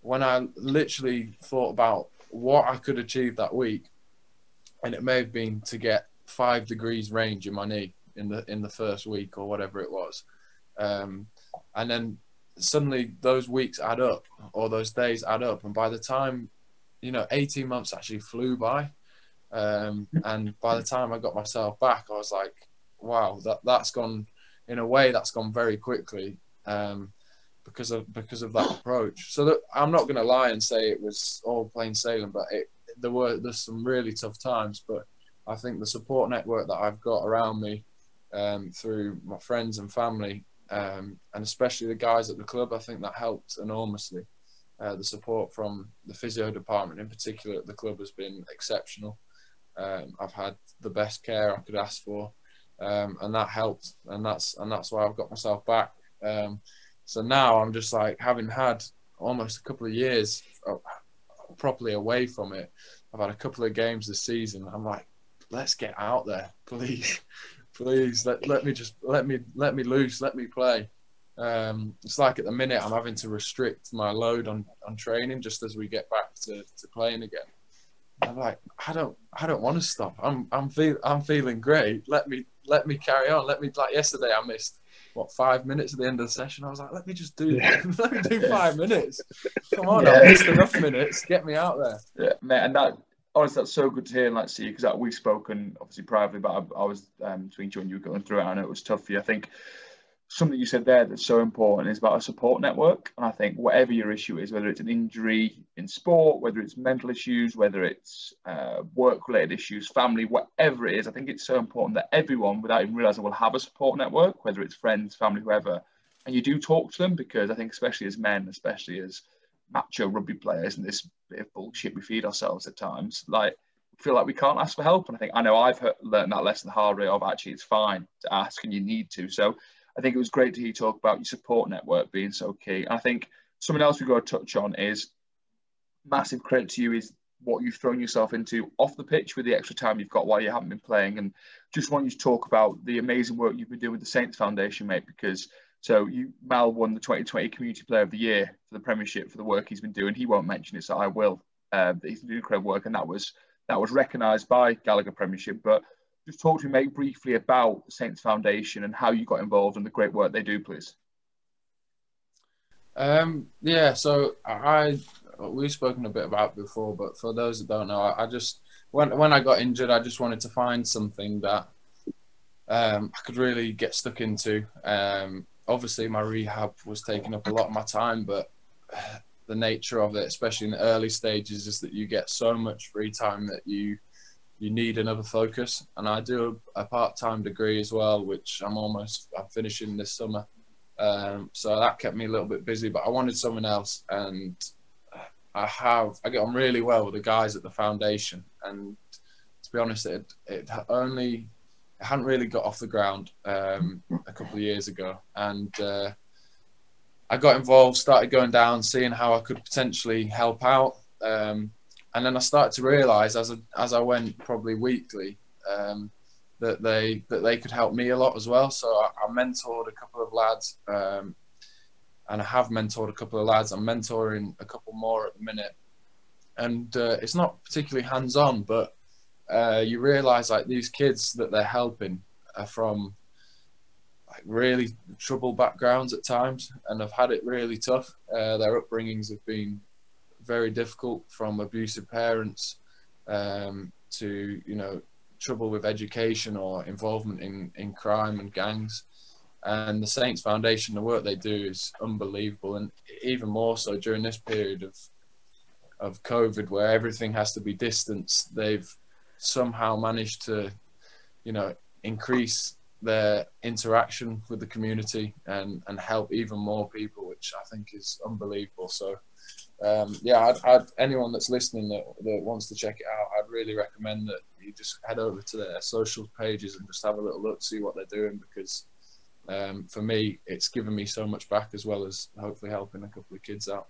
when I literally thought about what I could achieve that week, and it may have been to get five degrees range in my knee in the in the first week or whatever it was, um, and then suddenly those weeks add up or those days add up, and by the time you know, 18 months actually flew by. Um, and by the time I got myself back, I was like, wow, that that's gone in a way that's gone very quickly um, because of because of that approach. So that, I'm not going to lie and say it was all plain sailing, but it, there were there's some really tough times. But I think the support network that I've got around me um, through my friends and family, um, and especially the guys at the club, I think that helped enormously. Uh, the support from the physio department in particular at the club has been exceptional. Um, I've had the best care I could ask for, um, and that helped, and that's and that's why I've got myself back. Um, so now I'm just like having had almost a couple of years, properly away from it. I've had a couple of games this season. I'm like, let's get out there, please, please. Let, let me just let me let me loose. Let me play. Um, it's like at the minute I'm having to restrict my load on, on training just as we get back to, to playing again. I'm like, I don't I don't want to stop. I'm I'm feel I'm feeling great. Let me let me carry on. Let me like yesterday I missed what five minutes at the end of the session. I was like, let me just do let me do five minutes. Come on, Yeah. I missed enough minutes. Get me out there. Yeah, mate, and that honestly, that's so good to hear and like see because we've spoken obviously privately, but I, I was um, between you and you going through it. Know it was tough for you. I think something you said there that's so important is about a support network, and I think whatever your issue is, whether it's an injury in sport, whether it's mental issues, whether it's uh, work-related issues, family, whatever it is, I think it's so important that everyone, without even realizing, will have a support network, whether it's friends, family, whoever, and you do talk to them because I think especially as men, especially as macho rugby players and this bit of bullshit we feed ourselves at times. Like, feel like we can't ask for help. And I think I know I've learned that lesson the hard way of actually it's fine to ask and you need to. So I think it was great to hear you talk about your support network being so key. I think something else we've got to touch on is massive credit to you is what you've thrown yourself into off the pitch with the extra time you've got while you haven't been playing. And just want you to talk about the amazing work you've been doing with the Saints Foundation, mate, because so you Mal won the 2020 Community Player of the Year for the Premiership for the work he's been doing. He won't mention it, so I will. Uh, he's doing incredible work, and that was that was recognised by Gallagher Premiership. But just talk to me, mate, briefly about the Saints Foundation and how you got involved and the great work they do, please. Um, yeah, so I we've spoken a bit about before, but for those that don't know, I, I just when when I got injured, I just wanted to find something that um, I could really get stuck into. Um, obviously, my rehab was taking up a lot of my time, but the nature of it, especially in the early stages, is that you get so much free time that you you need another focus. And I do a, a part-time degree as well, which I'm almost I'm finishing this summer. Um, so that kept me a little bit busy, but I wanted something else, and I have I get on really well with the guys at the foundation. And to be honest, it it only it hadn't really got off the ground um, a couple of years ago, and uh, I got involved, started going down, seeing how I could potentially help out, um, and then I started to realise as I, as I went probably weekly. Um, that they that they could help me a lot as well. So I, I mentored a couple of lads, um, and I have mentored a couple of lads. I'm mentoring a couple more at the minute, and uh, it's not particularly hands on, but uh, you realise like these kids that they're helping are from like really troubled backgrounds at times, and have had it really tough. Uh, their upbringings have been very difficult, from abusive parents um, to you know trouble with education or involvement in, in crime and gangs. And the Saints Foundation, the work they do is unbelievable, and even more so during this period of of COVID, where everything has to be distanced. They've somehow managed to, you know, increase their interaction with the community and and help even more people, which I think is unbelievable. So um, yeah, I'd, I'd, anyone that's listening that, that wants to check it out, I'd really recommend that you just head over to their social pages and just have a little look, see what they're doing. Because um, for me, it's given me so much back as well as hopefully helping a couple of kids out.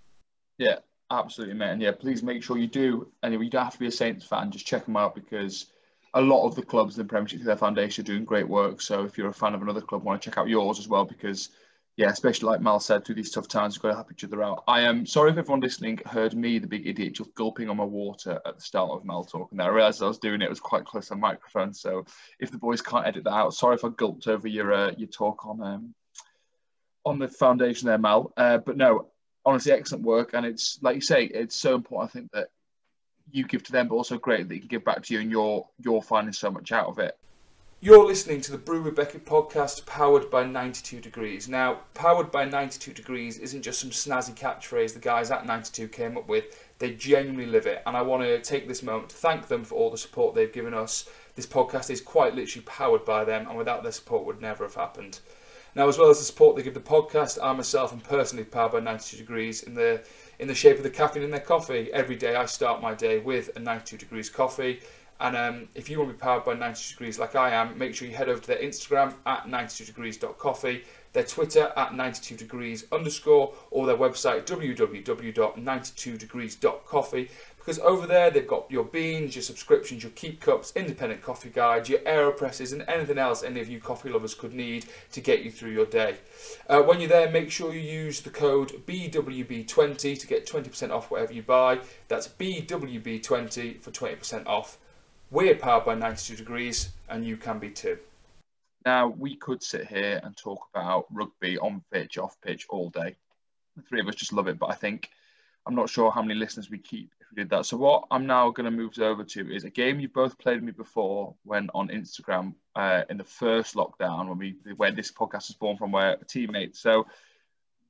Yeah, absolutely, mate. And yeah, please make sure you do. Anyway, you don't have to be a Saints fan; just check them out because a lot of the clubs in the Premiership, their foundation, are doing great work. So if you're a fan of another club, want to check out yours as well because yeah, especially like Mal said, through these tough times, we've got to help each other out. I am sorry if everyone listening heard me, the big idiot, just gulping on my water at the start of Mal talking there. I realised I was doing it, it was quite close to the microphone. So if the boys can't edit that out, sorry if I gulped over your uh, your talk on um, on the foundation there, Mal. Uh, but no, honestly, excellent work. And it's like you say, it's so important, I think, that you give to them, but also great that you can give back to you and you're, you're finding so much out of it. You're listening to the Brew with Beckett podcast powered by 92 Degrees. Now, powered by 92 Degrees isn't just some snazzy catchphrase the guys at 92 came up with. They genuinely live it. And I want to take this moment to thank them for all the support they've given us. This podcast is quite literally powered by them, and without their support would never have happened. Now, as well as the support they give the podcast, I myself am personally powered by 92 Degrees in the in the shape of the caffeine in their coffee. Every day I start my day with a 92 Degrees coffee. And um, if you want to be powered by 92 Degrees like I am, make sure you head over to their Instagram at 92degrees.coffee, their Twitter at 92degrees underscore, or their website www.92degrees.coffee because over there they've got your beans, your subscriptions, your keep cups, independent coffee guides, your aeropresses, and anything else any of you coffee lovers could need to get you through your day. Uh, when you're there, make sure you use the code BWB20 to get 20% off whatever you buy. That's BWB20 for 20% off. We're powered by 92 Degrees, and you can be too. Now, we could sit here and talk about rugby on pitch, off pitch all day. The three of us just love it, but I think I'm not sure how many listeners we keep if we did that. So, what I'm now going to move over to is a game you both played me before when on Instagram uh, in the first lockdown when we where this podcast was born from, where teammates. So,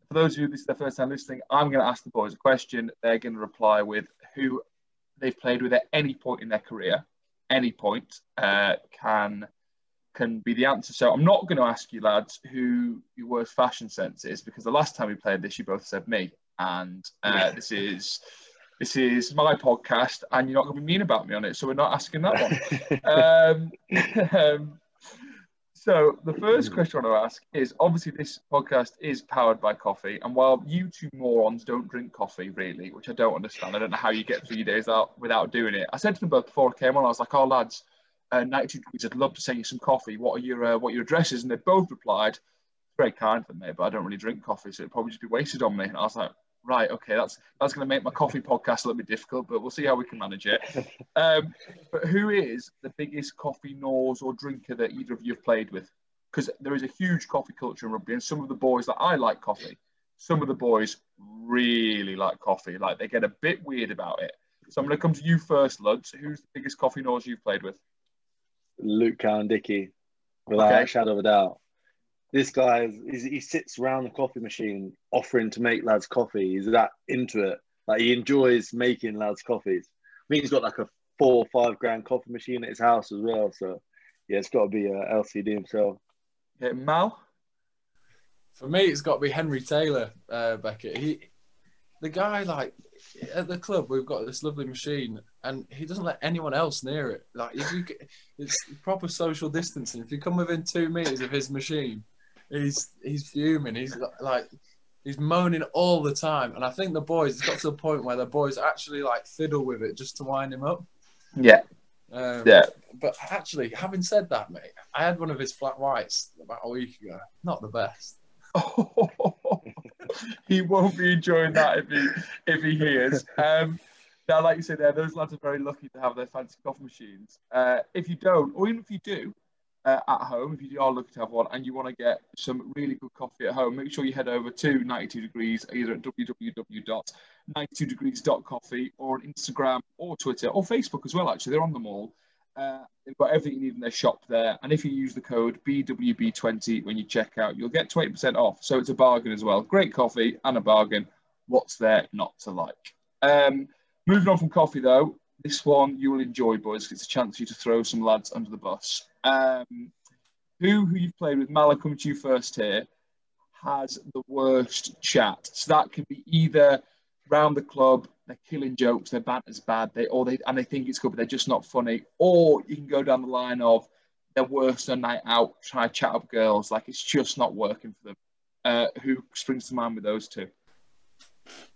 for those of you this is their first time listening, I'm going to ask the boys a question. They're going to reply with who they've played with at any point in their career, any point uh, can can be the answer. So I'm not going to ask you lads who your worst fashion sense is because the last time we played this, you both said me, and uh, this is this is my podcast, and you're not going to be mean about me on it, so we're not asking that one. um, um, so the first question I want to ask is: obviously, this podcast is powered by coffee, and while you two morons don't drink coffee really, which I don't understand, I don't know how you get your days out without doing it. I said to them both before I came on, I was like, "Oh lads." Uh, 92 degrees. I'd love to send you some coffee. What are your uh, what your addresses? And they both replied, very kind of them, mate, but I don't really drink coffee, so it'd probably just be wasted on me. And I was like, right, okay, that's that's going to make my coffee podcast a little bit difficult, but we'll see how we can manage it. Um, but who is the biggest coffee nose or drinker that either of you have played with? Because there is a huge coffee culture in rugby, and some of the boys that I like coffee, some of the boys really like coffee. Like they get a bit weird about it. So I'm going to come to you first, Luds. Who's the biggest coffee nose you've played with? Luke Cowan-Dickie, without Okay. a shadow of a doubt. This guy, is, he sits around the coffee machine offering to make lads coffee. He's that into it. Like he enjoys making lads coffees. I think he's got like a four or five grand coffee machine at his house as well. So yeah, it's got to be uh, LCD himself. Yeah, Mal. For me, it's got to be Henry Taylor, uh, Beckett. He, the guy, like at the club, we've got this lovely machine, and he doesn't let anyone else near it. Like if you, get- it's proper social distancing. If you come within two meters of his machine, he's he's fuming. He's like he's moaning all the time, and I think the boys. It's got to the point where the boys actually like fiddle with it just to wind him up. Yeah, Um, yeah. But actually, having said that, mate, I had one of his flat whites about a week ago. Not the best. he won't be enjoying that if he if he hears. Um, now, like you said, there, those lads are very lucky to have their fancy coffee machines. Uh, if you don't, or even if you do, uh, at home, if you are lucky to have one, and you want to get some really good coffee at home, make sure you head over to 92 Degrees, either at www.92degrees.coffee or on Instagram or Twitter or Facebook as well. Actually, they're on them all. Uh, they've got everything you need in their shop there. And if you use the code BWB20 when you check out, you'll get 20% off. So it's a bargain as well. Great coffee and a bargain. What's there not to like? Um, moving on from coffee, though, this one you will enjoy, boys. It's a chance for you to throw some lads under the bus. Um, who, who you've played with, Mal, I'll come to you first here, has the worst chat. So that can be either round the club, they're killing jokes, their banter's bad, they or they and they think it's good, but they're just not funny. Or you can go down the line of they're worse on night out, try to chat up girls, like it's just not working for them. Uh, who springs to mind with those two?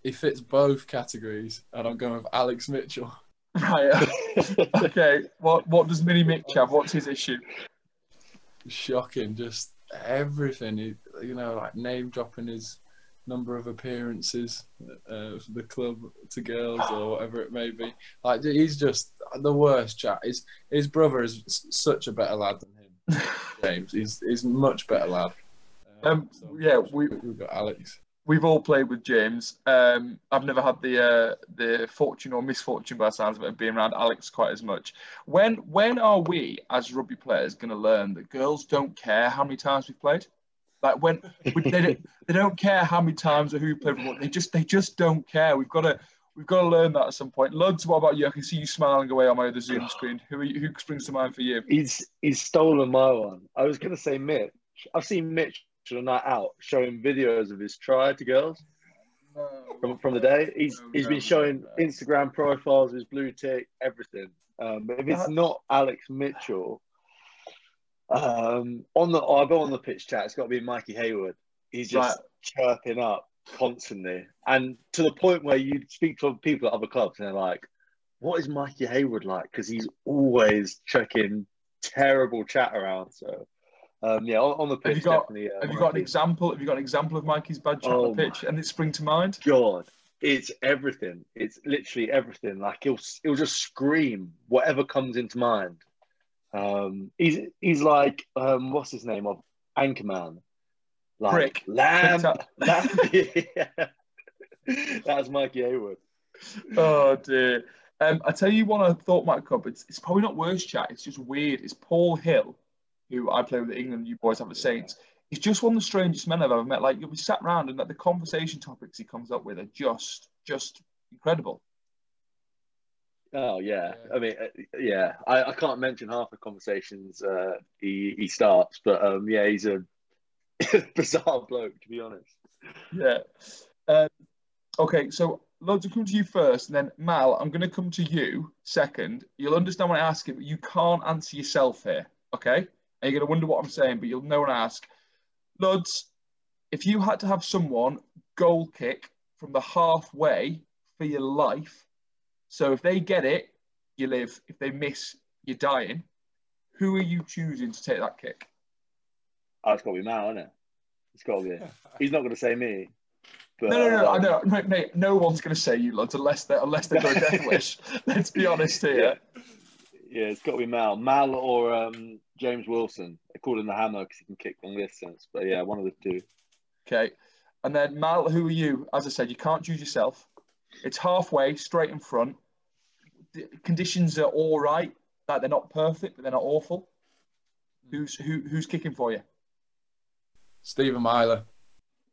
He fits both categories, and I'm going with Alex Mitchell. Right. okay. What what does Mini Mitch have? What's his issue? Shocking, just everything. He, you know, like name dropping his number of appearances uh, for the club to girls or whatever it may be. Like he's just the worst chat. His his brother is such a better lad than him, James. He's he's much better lad. Um, yeah, we- we've got Alex. We've all played with James. Um, I've never had the uh, the fortune or misfortune, by the sounds of it, of being around Alex quite as much. When when are we as rugby players going to learn that girls don't care how many times we've played? Like when we, they, don't, they don't care how many times or who played with. what, They just they just don't care. We've got to we've got to learn that at some point. Luds, what about you? I can see you smiling away on my other Zoom screen. Who are you, who springs to mind for you? He's he's stolen my one. I was gonna say Mitch. I've seen Mitch on a night out showing videos of his try to girls from, from the day. He's No, he's no, been showing no, no. Instagram profiles of his blue tick, everything. Um, but if it's not Alex Mitchell, um, on the I'll go on the pitch chat. It's got to be Mikey Hayward. He's just chirping up constantly, and to the point where you speak to people at other clubs and they're like, what is Mikey Hayward like? Because he's always chucking terrible chat around. So, um, yeah, on, on the pitch, Have you got- definitely. Uh, Have you got an example? Have you got an example of Mikey's bad chat Oh on the pitch? And it spring to mind? God, it's everything. It's literally everything. Like he'll he'll just scream whatever comes into mind. Um, he's he's like um, what's his name of Anchorman, like Brick. Lamb. Lamb. yeah. That's Mikey Hayward. Oh dear. Um, I tell you one I thought might come. It's, it's probably not worse chat. It's just weird. It's Paul Hill, who I play with at England. You boys have the Saints. He's just one of the strangest men I've ever met. Like you'll be sat around and like the conversation topics he comes up with are just just incredible. Oh yeah, Yeah. I mean, uh, yeah, I, I can't mention half the conversations uh, he he starts, but um, yeah, he's a bizarre bloke to be honest. Yeah. Um, okay, so Luds will come to you first, and then Mal, I'm going to come to you second. You'll understand when I ask it, but you can't answer yourself here. Okay, and you're going to wonder what I'm saying, but you'll know I ask. Luds, if you had to have someone goal kick from the halfway for your life, so if they get it, you live. If they miss, you're dying. Who are you choosing to take that kick? Oh, it's got to be Mal, isn't it? It's got to be. He's not going to say me. But, No, no, no, I um, know, mate, mate, no one's going to say you, lads, unless they're unless they go death wish. Let's be honest here. yeah, it's got to be Mal, Mal or um, James Wilson. They call him the Hammer because he can kick long distance. But yeah, one of the two. Okay, and then Mal, who are you? As I said, you can't choose yourself. It's halfway, straight in front. The conditions are all right. Like they're not perfect, but they're not awful. Who's who? Who's kicking for you? Stephen Myler,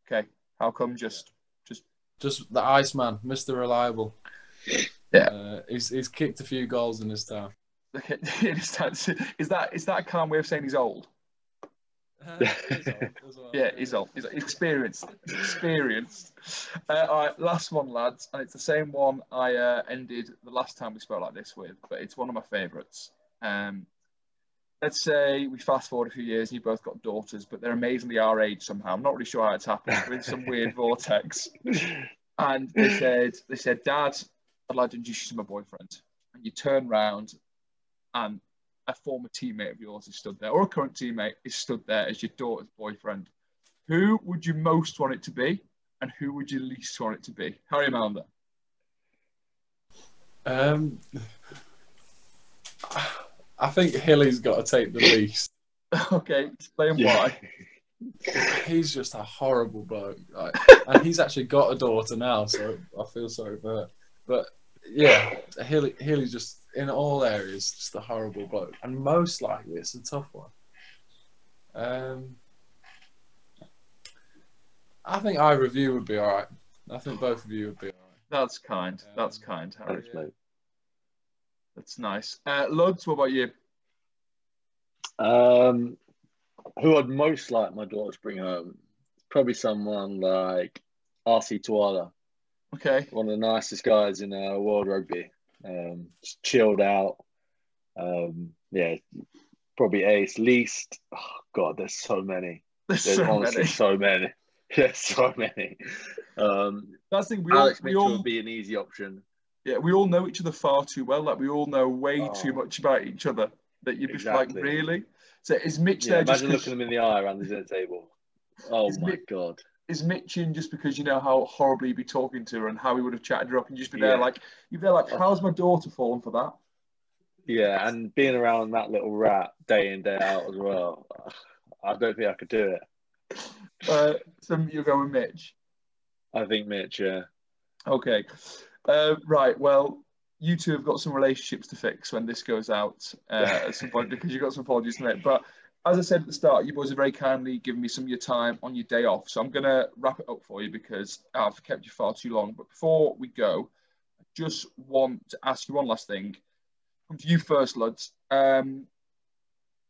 Okay, how come? Just just just the Iceman, Mr. Reliable. Yeah. Uh, he's, he's kicked a few goals in his time. Is that is that is that a calm way of saying he's old? Yeah, he's old. He's experienced. Experienced. Uh, all right, last one, lads, and it's the same one I uh, ended the last time we spoke like this with, but it's one of my favourites. Um, let's say we fast forward a few years, and you both got daughters, but they're amazingly our age somehow. I'm not really sure how it's happened. We're in some weird vortex. And they said, they said, Dad, I'd like to introduce you to my boyfriend. And you turn round, and a former teammate of yours is stood there, or a current teammate is stood there as your daughter's boyfriend. Who would you most want it to be, and who would you least want it to be? Harry Mallinder. Um, I think Hilly's got to take the least. okay, explain Yeah. why. He's just a horrible bloke, like, and he's actually got a daughter now, so I feel sorry for her. But yeah, Healy, Hilly's just in all areas just a horrible bloke, and most likely it's a tough one. Um, I think I review would be all right. I think both of you would be all right. That's kind. That's Um, kind, Harry. Thanks, mate. That's nice. Uh, Luds, what about you? Um, who I'd most like my daughter to bring home? Probably someone like Ahsee Tuala, Okay. one of the nicest guys in uh, world rugby. Um, just chilled out. Um, yeah, probably ace. Least, oh god, there's so many. There's There's so honestly many. so many. There's so many. Um, That's the thing. We all, Alex we Mitchell all, would be an easy option. yeah, we all know each other far too well. Like we all know way Oh. too much about each other. That you'd be Exactly. like, really? So is Mitch Yeah, there just looking them in the eye around the dinner table. Oh my Mick- god. Is Mitch in just because you know how horribly he'd be talking to her and how he would have chatted her up and just be there like you'd be like, how's my daughter fallen for that? Yeah, and being around that little rat day in day out as well. I don't think I could do it. Uh, so you're going Mitch. I think Mitch. Yeah. Okay. Uh, right. Well, you two have got some relationships to fix when this goes out uh, at some point because you've got some apologies to make. But as I said at the start, you boys have very kindly given me some of your time on your day off. So I'm going to wrap it up for you because I've kept you far too long. But before we go, I just want to ask you one last thing. Come to you first, Luds. Um,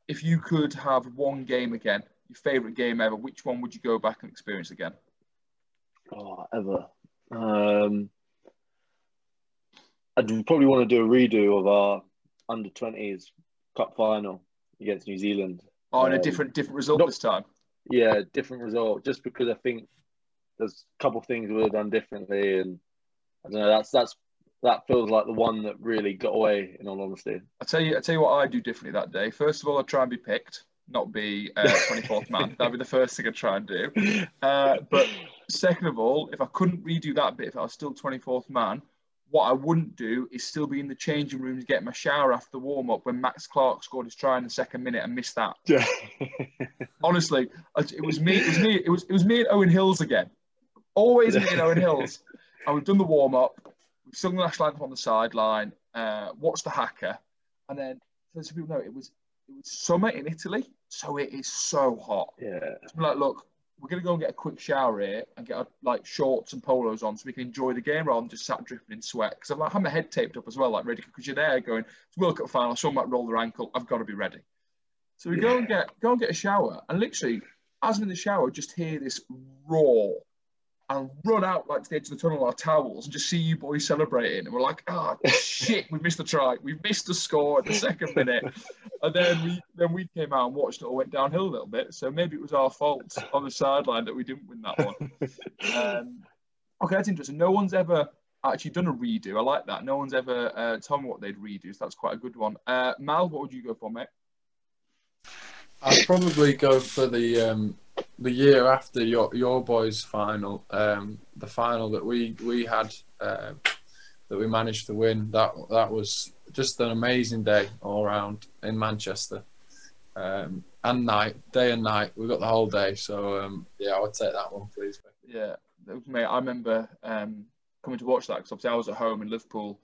if you could have one game again, your favourite game ever, which one would you go back and experience again? Oh, ever. Um, I'd probably want to do a redo of our under twenties cup final against New Zealand. Oh, and a Um, different different result not- this time. Yeah, different result. Just because I think there's a couple of things we would have done differently, and I don't know. That's that's that feels like the one that really got away. In all honesty, I tell you, I tell you what I do differently that day. First of all, I try and be picked, not be twenty uh, fourth man. That'd be the first thing I try and do. Uh, but second of all, if I couldn't redo that bit, if I was still twenty fourth man, what I wouldn't do is still be in the changing rooms, get my shower after the warm up when Max Clark scored his try in the second minute and missed that. Yeah. Honestly, it was me. It was me. It was it was me and Owen Hills again. Always me and Owen Hills. And we've done the warm up. We've sung the national anthem on the sideline. Uh, watched the haka, and then for so people know it was it was summer in Italy, so it is so hot. Yeah. So like, look, we're gonna go and get a quick shower here and get our, like shorts and polos on so we can enjoy the game rather than just sat dripping in sweat. Because I'm like, have my head taped up as well, like ready because you're there going it's World Cup final. Someone might roll their ankle. I've got to be ready. So we yeah. go and get go and get a shower, and literally, as I'm in the shower, just hear this roar and run out like to the edge of the tunnel our towels and just see you boys celebrating. And we're like, oh shit, we missed the try. We missed the score at the second minute. and then we then we came out and watched it all went downhill a little bit. So maybe it was our fault on the sideline that we didn't win that one. Um, okay, that's interesting. No one's ever actually done a redo. I like that. No one's ever uh, told me what they'd redo. So that's quite a good one. Uh, Mal, what would you go for, mate? I'd probably go for the um, the year after your your boys' final, um, the final that we we had uh, that we managed to win. That that was just an amazing day all around in Manchester, um, and night, day and night. We got the whole day, so um, yeah, I would take that one, please. Yeah, mate. I remember um, coming to watch that because obviously I was at home in Liverpool.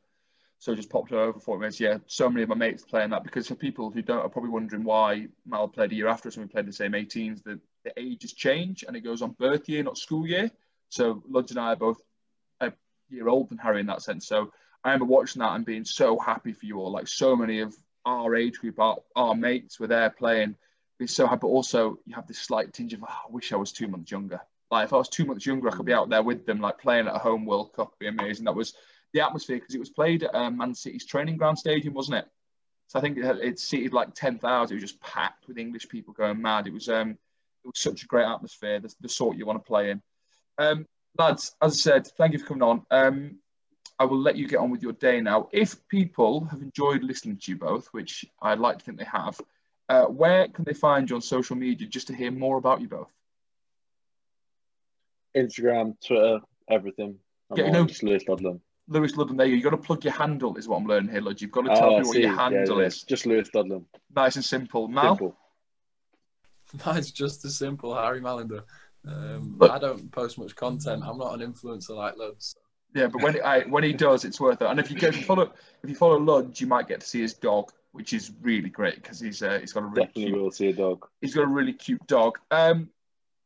So just popped over for it. Yeah, so many of my mates playing that because for people who don't are probably wondering why Mal played a year after us and we played the same 18s. The the ages change and it goes on birth year, not school year. So Ludge and I are both a year older than Harry in that sense. So I remember watching that and being so happy for you all. Like so many of our age group, our, our mates were there playing. Being so happy. But also, you have this slight tinge of, oh, I wish I was two months younger. Like if I was two months younger, I could be out there with them, like playing at a home World Cup. Would be amazing. That was the atmosphere because it was played at um, Man City's training ground stadium, wasn't it? So I think it, it seated like ten thousand. It was just packed with English people going mad. It was um, it was such a great atmosphere, the, the sort you want to play in. Um, lads, as I said, thank you for coming on. Um, I will let you get on with your day now. If people have enjoyed listening to you both, which I'd like to think they have, uh, where can they find you on social media just to hear more about you both? Instagram, Twitter, everything. I'm yeah, you know, Lewis Ludlam. Lewis Ludlam, there you. You've got to plug your handle, is what I'm learning here, Lud. You've got to tell oh, me what your handle yeah, yeah. is. Just Lewis Ludlam. Nice and simple. Mal? Simple. Mine's just as simple, Harry Mallinder. Um, but, I don't post much content. I'm not an influencer like Ludge. Yeah, but when I, when he does, it's worth it. And if you, get, if you follow if you follow Ludge, you might get to see his dog, which is really great because he's uh, he's got a really definitely cute, will see a dog. He's got a really cute dog. Um,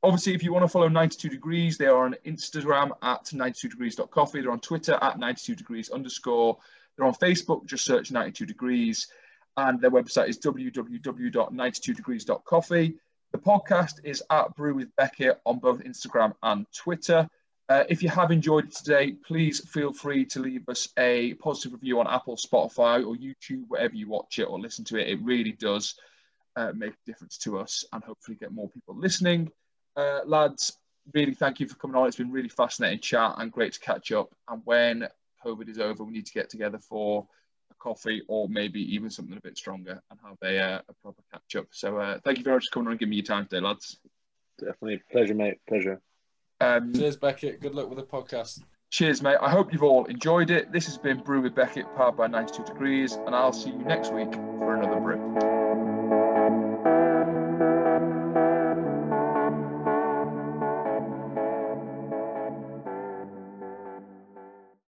obviously, if you want to follow 92 Degrees, they are on Instagram at 92degrees.coffee. They're on Twitter at 92 degrees underscore. They're on Facebook. Just search 92 Degrees, and their website is www.92degrees.coffee. The podcast is at Brew with Beckett on both Instagram and Twitter. Uh, if you have enjoyed today, please feel free to leave us a positive review on Apple, Spotify, or YouTube, wherever you watch it or listen to it. It really does uh, make a difference to us and hopefully get more people listening. Uh, lads, really thank you for coming on. It's been really fascinating chat and great to catch up. And when COVID is over, we need to get together for coffee or maybe even something a bit stronger and have a, uh, a proper catch up. So uh, thank you very much for coming on and giving me your time today, lads. Definitely. Pleasure, mate. Pleasure. Um, cheers, Beckett. Good luck with the podcast. Cheers, mate. I hope you've all enjoyed it. This has been Brew with Beckett, powered by 92 Degrees, and I'll see you next week for another brew.